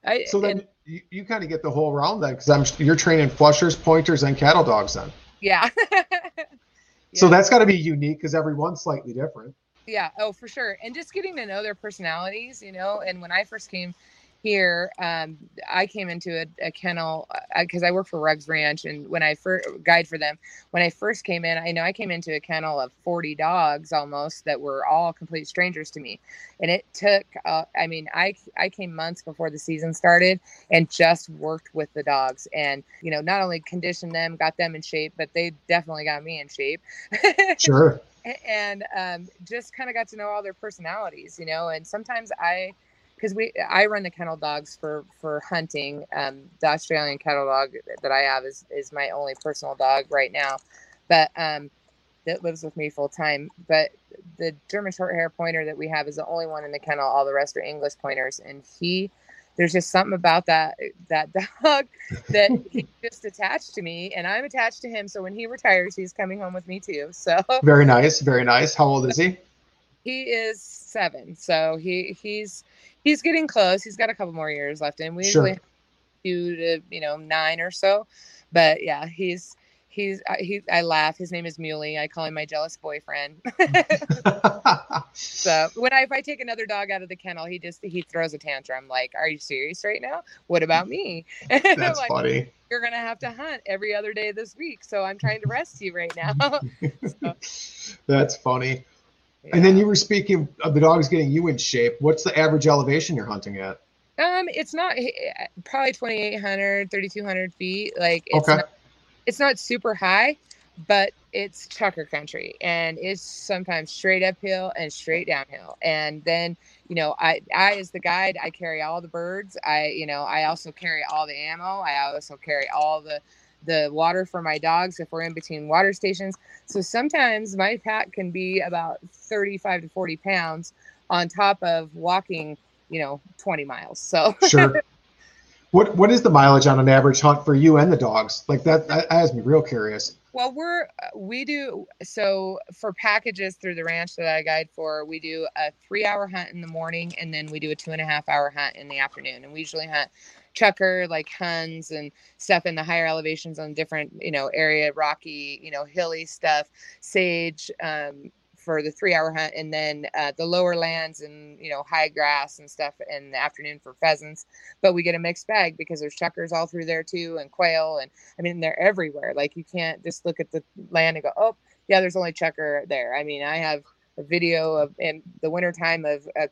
i So then and- you, you kind of get the whole round then because I'm you're training flushers, pointers, and cattle dogs then. yeah [LAUGHS] So that's got to be unique because everyone's slightly different. yeah oh for sure and just getting to know their personalities you know and when i first came here um i came into a, a kennel because I, work for rugs ranch and when i first guide for them when i first came in i know i came into a kennel of 40 dogs almost that were all complete strangers to me and it took uh, i mean i i came months before the season started and just worked with the dogs and you know not only conditioned them got them in shape but they definitely got me in shape [LAUGHS] Sure. and um, just kind of got to know all their personalities, you know. And sometimes I, because we, I run the kennel dogs for for hunting. Um, the Australian cattle dog that I have is is my only personal dog right now, but um, that lives with me full time. But the German short hair pointer that we have is the only one in the kennel. All the rest are English pointers, and he. There's just something about that that [LAUGHS] dog that he's just attached to me, and I'm attached to him. So when he retires, he's coming home with me too. So Very nice. Very nice. How old is he? he is seven, so he he's he's getting close. He's got a couple more years left in. We Sure. usually two to you know nine or so, but yeah, he's he's I- he. I laugh. His name is Muley. I call him my jealous boyfriend. [LAUGHS] so when I if I take another dog out of the kennel, he just he throws a tantrum. Like, are you serious right now? What about me? [LAUGHS] That's like, funny. You're gonna have to hunt every other day this week, so I'm trying to rest you right now. [LAUGHS] That's funny. And then you were speaking of the dogs getting you in shape. What's the average elevation you're hunting at? Um, it's not eh, eh, probably 2,800, 3,200 feet. Like it's Okay. not, it's not super high, but it's chukar country, and it's sometimes straight uphill and straight downhill. And then you know, I I as the guide, I carry all the birds. I you know, I also carry all the ammo. I also carry all the the water for my dogs if we're in between water stations. So sometimes my pack can be about 35 to 40 pounds on top of walking, you know, 20 miles. So [LAUGHS] Sure. what what is the mileage on an average hunt for you and the dogs? Like that, that has me real curious. Well, we're uh, we do so for packages through the ranch that I guide for. We do a three-hour hunt in the morning, and then we do a two and a half-hour hunt in the afternoon. And we usually hunt chukar, like huns and stuff in the higher elevations on different, you know, area, rocky, you know, hilly stuff, sage, um, for the three hour hunt and then uh, the lower lands and you know high grass and stuff in the afternoon for pheasants. But we get a mixed bag because there's chukars all through there too and quail and i mean they're everywhere. Like you can't just look at the land and go oh yeah there's only chukar there. I mean i have a video of in the wintertime of a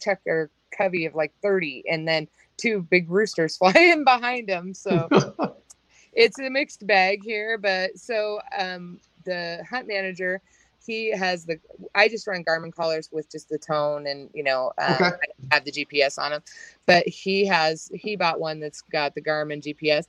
chukar covey of like 30 and then two big roosters [LAUGHS] flying behind them so [LAUGHS] it's a mixed bag here but so um the hunt manager he has the i just run garmin collars with just the tone and you know um, okay. i have the gps on them but he has he bought one that's got the garmin gps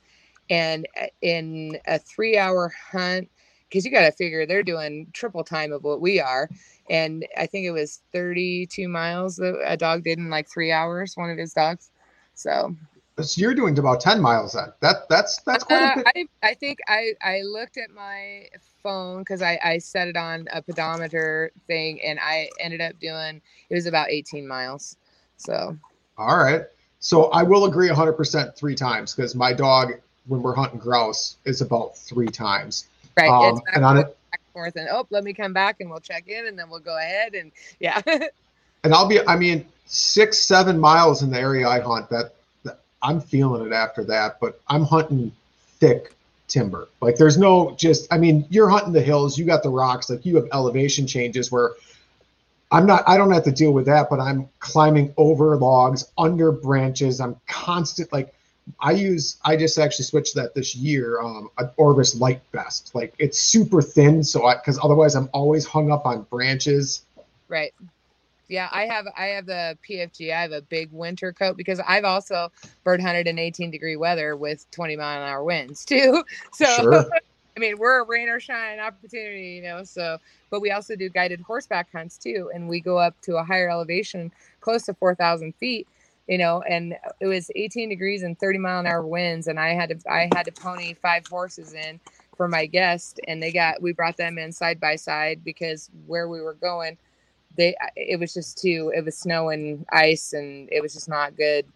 and uh, in a three hour hunt because you got to figure they're doing triple time of what we are and i think it was 32 miles that a dog did in like three hours one of his dogs so so you're doing about 10 miles then. That that's that's quite uh, a bit. I, I think I I looked at my phone because I I set it on a pedometer thing and I ended up doing it was about 18 miles. So. All right. So I will agree 100% three times because my dog when we're hunting grouse is about three times. Right. Um, and on it. Back and forth and oh, let me come back and we'll check in and then we'll go ahead and yeah. [LAUGHS] and I'll be I mean six seven miles in the area I hunt that I'm feeling it after that, but I'm hunting thick timber. Like there's no just I mean, you're hunting the hills, you got the rocks, like you have elevation changes where I'm not I don't have to deal with that, but I'm climbing over logs, under branches. I'm constant like I use I just actually switched that this year, um an Orvis light vest. Like it's super thin, so I because otherwise I'm always hung up on branches. Right yeah, I have I have the PFG. I have a big winter coat because I've also bird hunted in 18 degree weather with 20 mile an hour winds [LAUGHS] too. So sure. I mean, we're a rain or shine opportunity, you know. So, but we also do guided horseback hunts too, and we go up to a higher elevation, close to 4,000 feet, you know. And it was 18 degrees and 30 mile an hour winds, and I had to I had to pony five horses in for my guest, and they got we brought them in side by side because where we were going they it was just too it was snow and ice and it was just not good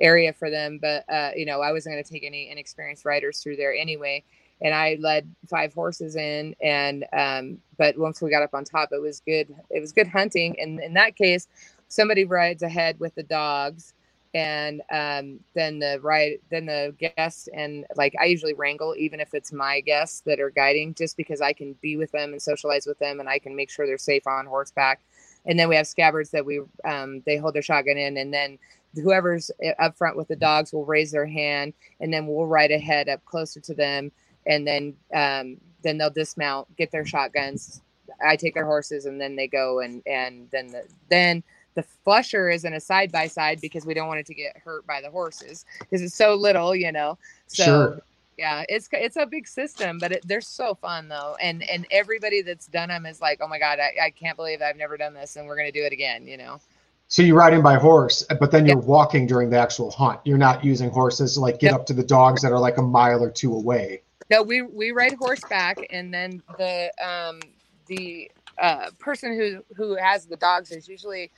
area for them but uh you know i wasn't going to take any inexperienced riders through there anyway. And i led five horses in and um but once we got up on top it was good it was good hunting. And in that case somebody rides ahead with the dogs and um, then the ride then the guests and like i usually wrangle even if it's my guests that are guiding just because i can be with them and socialize with them and i can make sure they're safe on horseback and then we have scabbards that we um, they hold their shotgun in, and then whoever's eh, up front with the dogs will raise their hand, and then we'll ride ahead up closer to them, and then um, then they'll dismount, get their shotguns. I take their horses, and then they go, and and then the then the flusher is in a side by side because we don't want it to get hurt by the horses because it's so little, you know. So sure yeah it's it's a big system but it, they're so fun though and and everybody that's done them is like oh my god i, I can't believe i've never done this and we're going to do it again you know so you ride in by horse but then you're yep. walking during the actual hunt you're not using horses to like get yep. up to the dogs that are like a mile or two away no we we ride horseback and then the um the uh person who who has the dogs is usually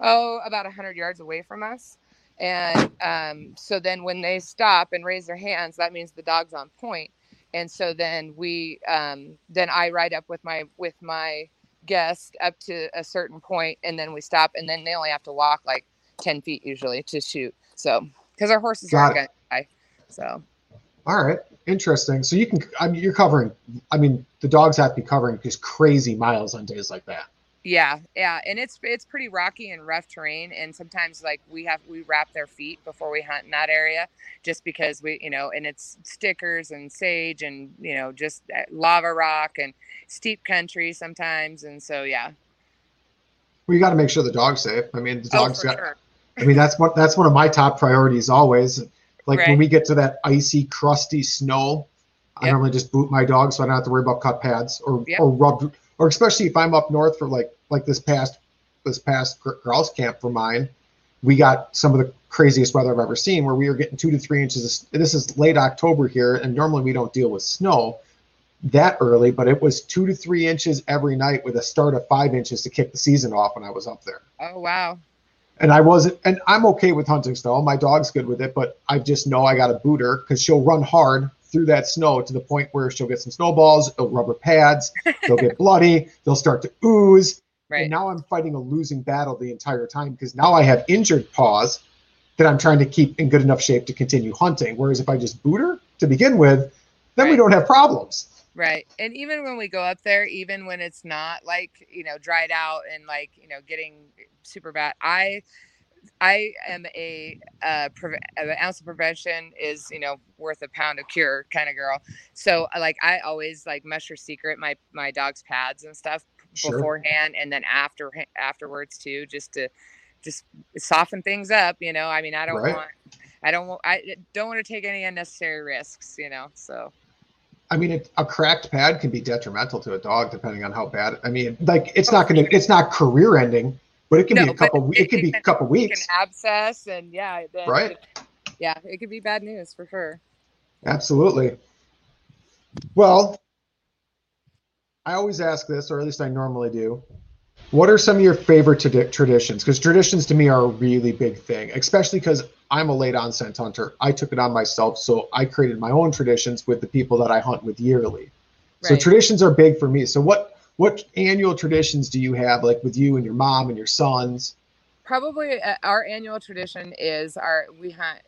oh about 100 yards away from us and um, so then when they stop and raise their hands, that means the dog's on point. And so then we, um, then I ride up with my with my guest up to a certain point, and then we stop, and then they only have to walk like ten feet usually to shoot. So because our horses Got are going to die. So. All right, interesting. So you can, I mean, you're covering. I mean, the dogs have to be covering just crazy miles on days like that. Yeah, yeah, and it's it's pretty rocky and rough terrain, and sometimes like we have we wrap their feet before we hunt in that area, just because we you know, and it's stickers and sage and you know just uh, lava rock and steep country sometimes, and so yeah. Well, you got to make sure the dog's safe. I mean, the oh, dog's oh, got. Sure. I mean, that's what that's one of my top priorities always. Like right. when we get to that icy, crusty snow, I normally just boot my dog so I don't have to worry about cut pads or yep. or rub or especially if I'm up north for like like this past this past grouse camp for mine, we got some of the craziest weather I've ever seen, where we were getting two to three inches. Of, this is late October here, and normally we don't deal with snow that early, but it was two to three inches every night with a start of five inches to kick the season off when I was up there. Oh wow! And I wasn't, and I'm okay with hunting snow. My dog's good with it, but I just know I got to boot her because she'll run hard through that snow to the point where she'll get some snowballs, rubber pads, [LAUGHS] they'll get bloody, they'll start to ooze. Right. And now I'm fighting a losing battle the entire time because now I have injured paws that I'm trying to keep in good enough shape to continue hunting. Whereas if I just boot her to begin with, then we don't have problems. Right. And even when we go up there, even when it's not like, you know, dried out and like, you know, getting super bad, I I am a uh an ounce of prevention is, you know, worth a pound of cure kind of girl. So like I always like Musher's Secret my my dog's pads and stuff Sure. beforehand and then after afterwards too, just to just soften things up, you know. I mean, I don't Right. want I don't I don't want to take any unnecessary risks, you know. So I mean, it, a cracked pad can be detrimental to a dog depending on how bad. I mean, like it's not going to, it's not career ending, but it can be a couple. It, it- it be a [LAUGHS] couple weeks. abscess and yeah then Right. it- yeah it could be bad news for sure Absolutely. Well, I always ask this, or at least I normally do. What are some of your favorite tradi- traditions? Because traditions to me are a really big thing, especially because I'm a late onset hunter. I took it on myself, so I created my own traditions with the people that I hunt with yearly. So traditions are big for me. So what what annual traditions do you have, like with you and your mom and your sons? probably uh, our annual tradition is our we hunt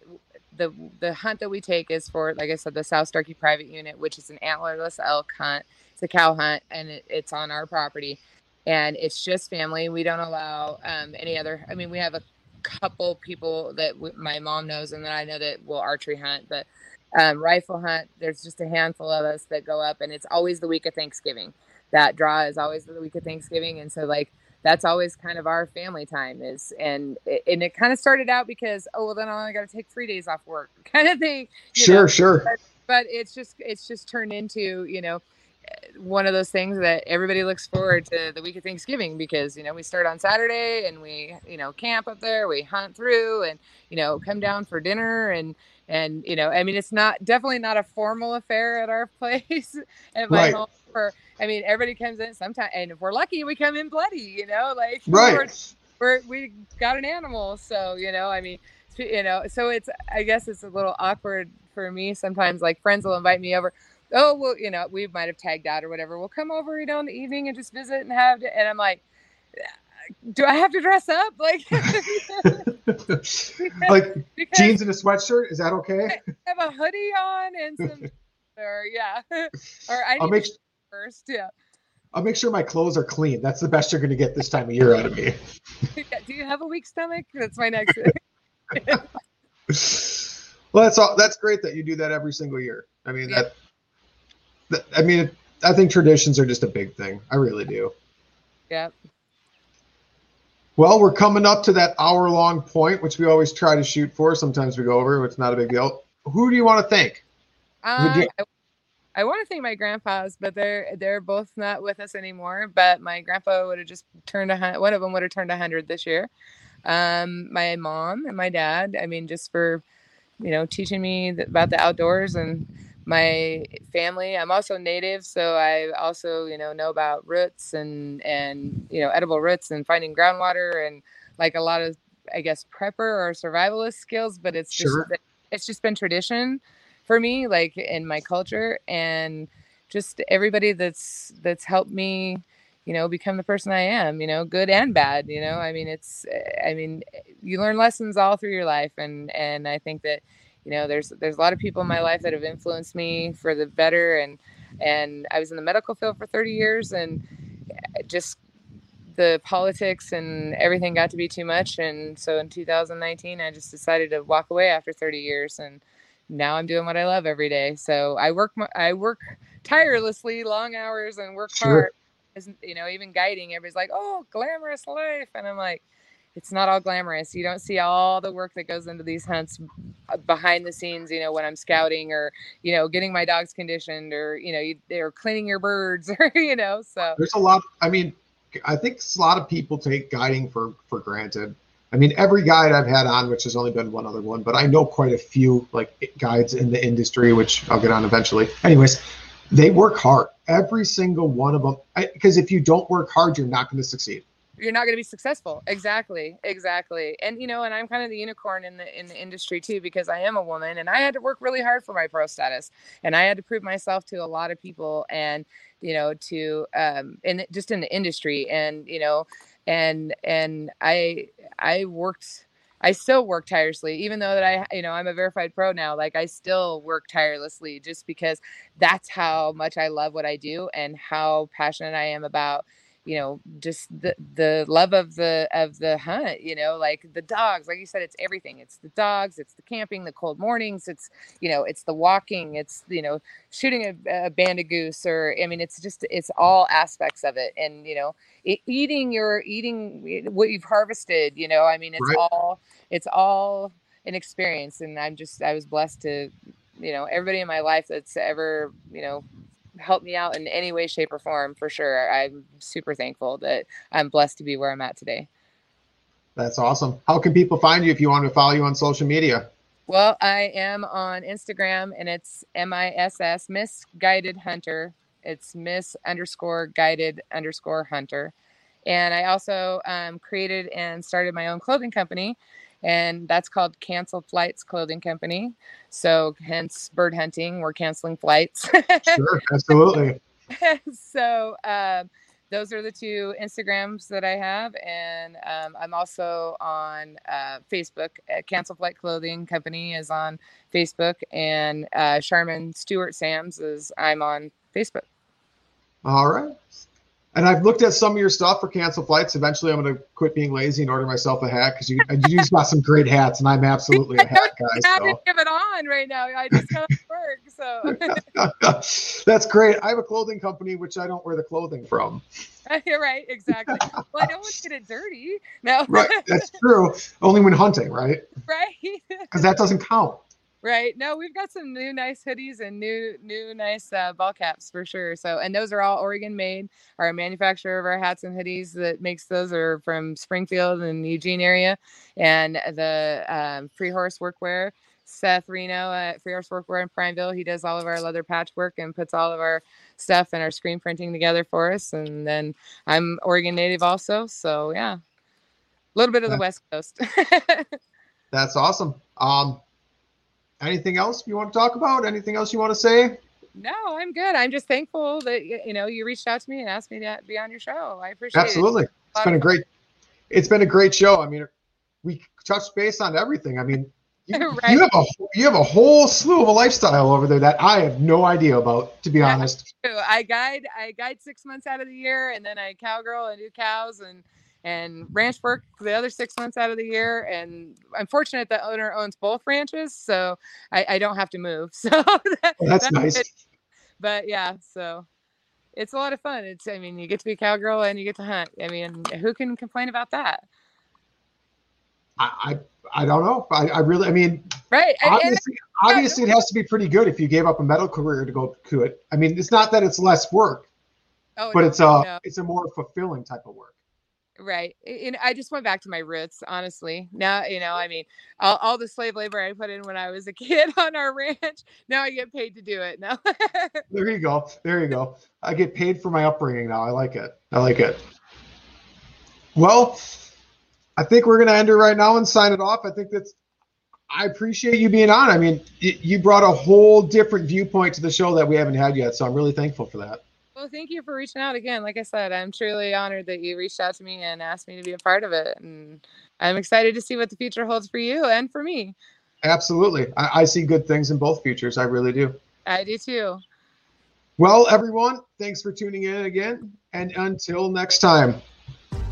the the hunt that we take is for like i said the south starkey private unit which is an antlerless elk hunt. It's a cow hunt and it, it's on our property. And it's just family. We don't allow um, any other i mean we have a couple people that w- my mom knows and then i know that will archery hunt but um, rifle hunt there's just a handful of us that go up and it's always the week of thanksgiving that draw is always the week of thanksgiving and so like that's always kind of our family time is and it, and it kind of started out because oh well then I only got to take three days off work [LAUGHS] kind of thing Sure, know? sure. but it's just it's just turned into you know eh, one of those things that everybody looks forward to the week of Thanksgiving because you know we start on Saturday and we you know camp up there we hunt through and you know come down for dinner and and you know I mean it's not definitely not a formal affair at our [LAUGHS] place at my Right. home for I mean everybody comes in sometimes and if we're lucky we come in bloody you know like [LAUGHS] we're- Right. we're we got an animal so you know i mean you know so it's i guess it's a little awkward for me sometimes like friends will invite me over oh well you know we might have tagged out or whatever we'll come over you know in the evening and just visit and have and i'm like uh, do i have to dress up [LAUGHS] like [LAUGHS] like because jeans and a sweatshirt, is that okay? I have a hoodie on and some or yeah or i I'll make to first yeah I'll make sure my clothes are clean. That's the best you're going to get this time of year out of me. [LAUGHS] do you have a weak stomach that's my next [LAUGHS] well, that's all. That's great that you do that every single year. I mean Yeah. that, that. I mean, I think traditions are just a big thing. I really do. yeah Well, we're coming up to that hour-long point, which we always try to shoot for. Sometimes we go over. It's not a big deal. Who do you want to thank? Uh, you- I, I want to thank my grandpas, but they're they're both not with us anymore. But my grandpa would have just turned a one of them would have turned a hundred this year. Um, my mom and my dad. I mean, just for you know teaching me about the outdoors and my family. I'm also native, so I also you know know about roots and and you know edible roots and finding groundwater and like a lot of I guess prepper or survivalist skills. But it's just Sure. it's just been tradition for me like in my culture and just everybody that's that's helped me you know become the person i am you know good and bad you know? I mean it's i mean you learn lessons all through your life and and i think that you know there's there's a lot of people in my life that have influenced me for the better and and i was in the medical field for 30 years and eh, just the politics and everything got to be too much and so in 2019 i just decided to walk away after 30 years and now i'm doing what i love every day so i work my, i work tirelessly long hours and work Sure. hard Isn't- you know even guiding everybody's like oh glamorous life and i'm like it's not all glamorous you don't see all the work that goes into these hunts uh, behind the scenes you know when i'm scouting or you know getting my dogs conditioned or you know you, they're cleaning your birds [LAUGHS] or you know so There's a lot. I mean, I think a lot of people take guiding for for granted. I mean, every guide I've had on, which has only been one other one, but I know quite a few like guides in the industry, which I'll get on eventually. Anyways, they work hard. Every single one of them, because if you don't work hard, you're not going to succeed. you're not going to be successful exactly exactly and you know and i'm kind of the unicorn in the in the industry too because i am a woman and i had to work really hard for my pro status and i had to prove myself to a lot of people and you know to um in just in the industry and you know and and i i worked I still work tirelessly, even though that I, you know, I'm a verified pro now. Like I still work tirelessly just because that's how much I love what I do and how passionate I am about, you know just the the love of the of the hunt you know like the dogs like you said it's everything. It's the dogs it's the camping the cold mornings it's you know it's the walking it's you know shooting a, a banded goose or i mean it's just it's all aspects of it. And you know it, eating your eating what you've harvested you know i mean it's right. all it's all an experience. And i'm just i was blessed to you know everybody in my life that's ever you know helped me out in any way, shape, or form, for sure. I'm super thankful that I'm blessed to be where I'm at today. That's awesome. How can people find you if you want to follow you on social media? Well, I am on Instagram and it's M I S S Miss Guided Hunter. It's Miss underscore guided underscore hunter. And I also um, created and started my own clothing company and that's called Cancel Flights Clothing Company. So, hence bird hunting, we're canceling flights. sure, [LAUGHS] absolutely. [LAUGHS] so, um, those are the two Instagrams that I have, and um, I'm also on uh, Facebook. Uh, Cancel Flight Clothing Company is on Facebook, and uh, Sharman Stewart Sams is I'm on Facebook. All right. And I've looked at some of your stuff for cancel flights. Eventually, I'm going to quit being lazy and order myself a hat because you you just got some great hats, and I'm absolutely a [LAUGHS] hat guy. I so. have it on right now. I just got work, so [LAUGHS] that's great. I have a clothing company which I don't wear the clothing from. [LAUGHS] You're right, exactly. Well, I don't want to get it dirty. No, right. That's true. Only when hunting, right? Right. Because that doesn't count. Right. No, we've got some new nice hoodies and new new nice uh, ball caps for sure. So, and those are all Oregon made. Our manufacturer of our hats and hoodies that makes those are from Springfield and Eugene area, and the um, Free Horse Workwear. Seth Reno at Free Horse Workwear in Prineville. He does all of our leather patchwork and puts all of our stuff and our screen printing together for us. And then I'm Oregon native also. So yeah, a little bit of the West Coast. [LAUGHS] That's awesome. Um, anything else you want to talk about? Anything else you want to say? No, I'm good. I'm just thankful that you know you reached out to me and asked me to be on your show. I appreciate Absolutely. it. Absolutely. It's been a great it's been a great show. I mean, we touched base on everything. I mean, [LAUGHS] you, right. you, have a you have a whole slew of a lifestyle over there that I have no idea about, to be yeah, honest. I guide I guide six months out of the year, and then I cowgirl and do cows and and ranch work the other six months out of the year. And I'm fortunate that owner owns both ranches, so I, I don't have to move. [LAUGHS] So that, well, that's, that's, nice. Good. But yeah, so it's a lot of fun. It's I mean, you get to be a cowgirl and you get to hunt. I mean, who can complain about that? I I, I don't know. I, I really I mean right. Obviously, obviously it has to be pretty good if you gave up a medical career to go to it. I mean, it's not that it's less work, oh, but no, it's a no. it's a more fulfilling type of work. Right. And I just went back to my roots, honestly. Now, you know, mm-hmm. I mean, all, all, the slave labor I put in when I was a [LAUGHS] kid on our ranch, now I get paid to do it. Now, [LAUGHS] there you go. There you go. I get paid for my upbringing now. I like it. I like it. Well, I think we're going to end it right now and sign it off. I think that's, I appreciate you being on. I mean, you brought a whole different viewpoint to the show that we haven't had yet. So I'm really thankful for that. Well, thank you for reaching out again. Like I said, I'm truly honored that you reached out to me and asked me to be a part of it. And I'm excited to see what the future holds for you and for me. Absolutely. I, I see good things in both futures. I really do. I do too. Well, everyone, thanks for tuning in again. And until next time.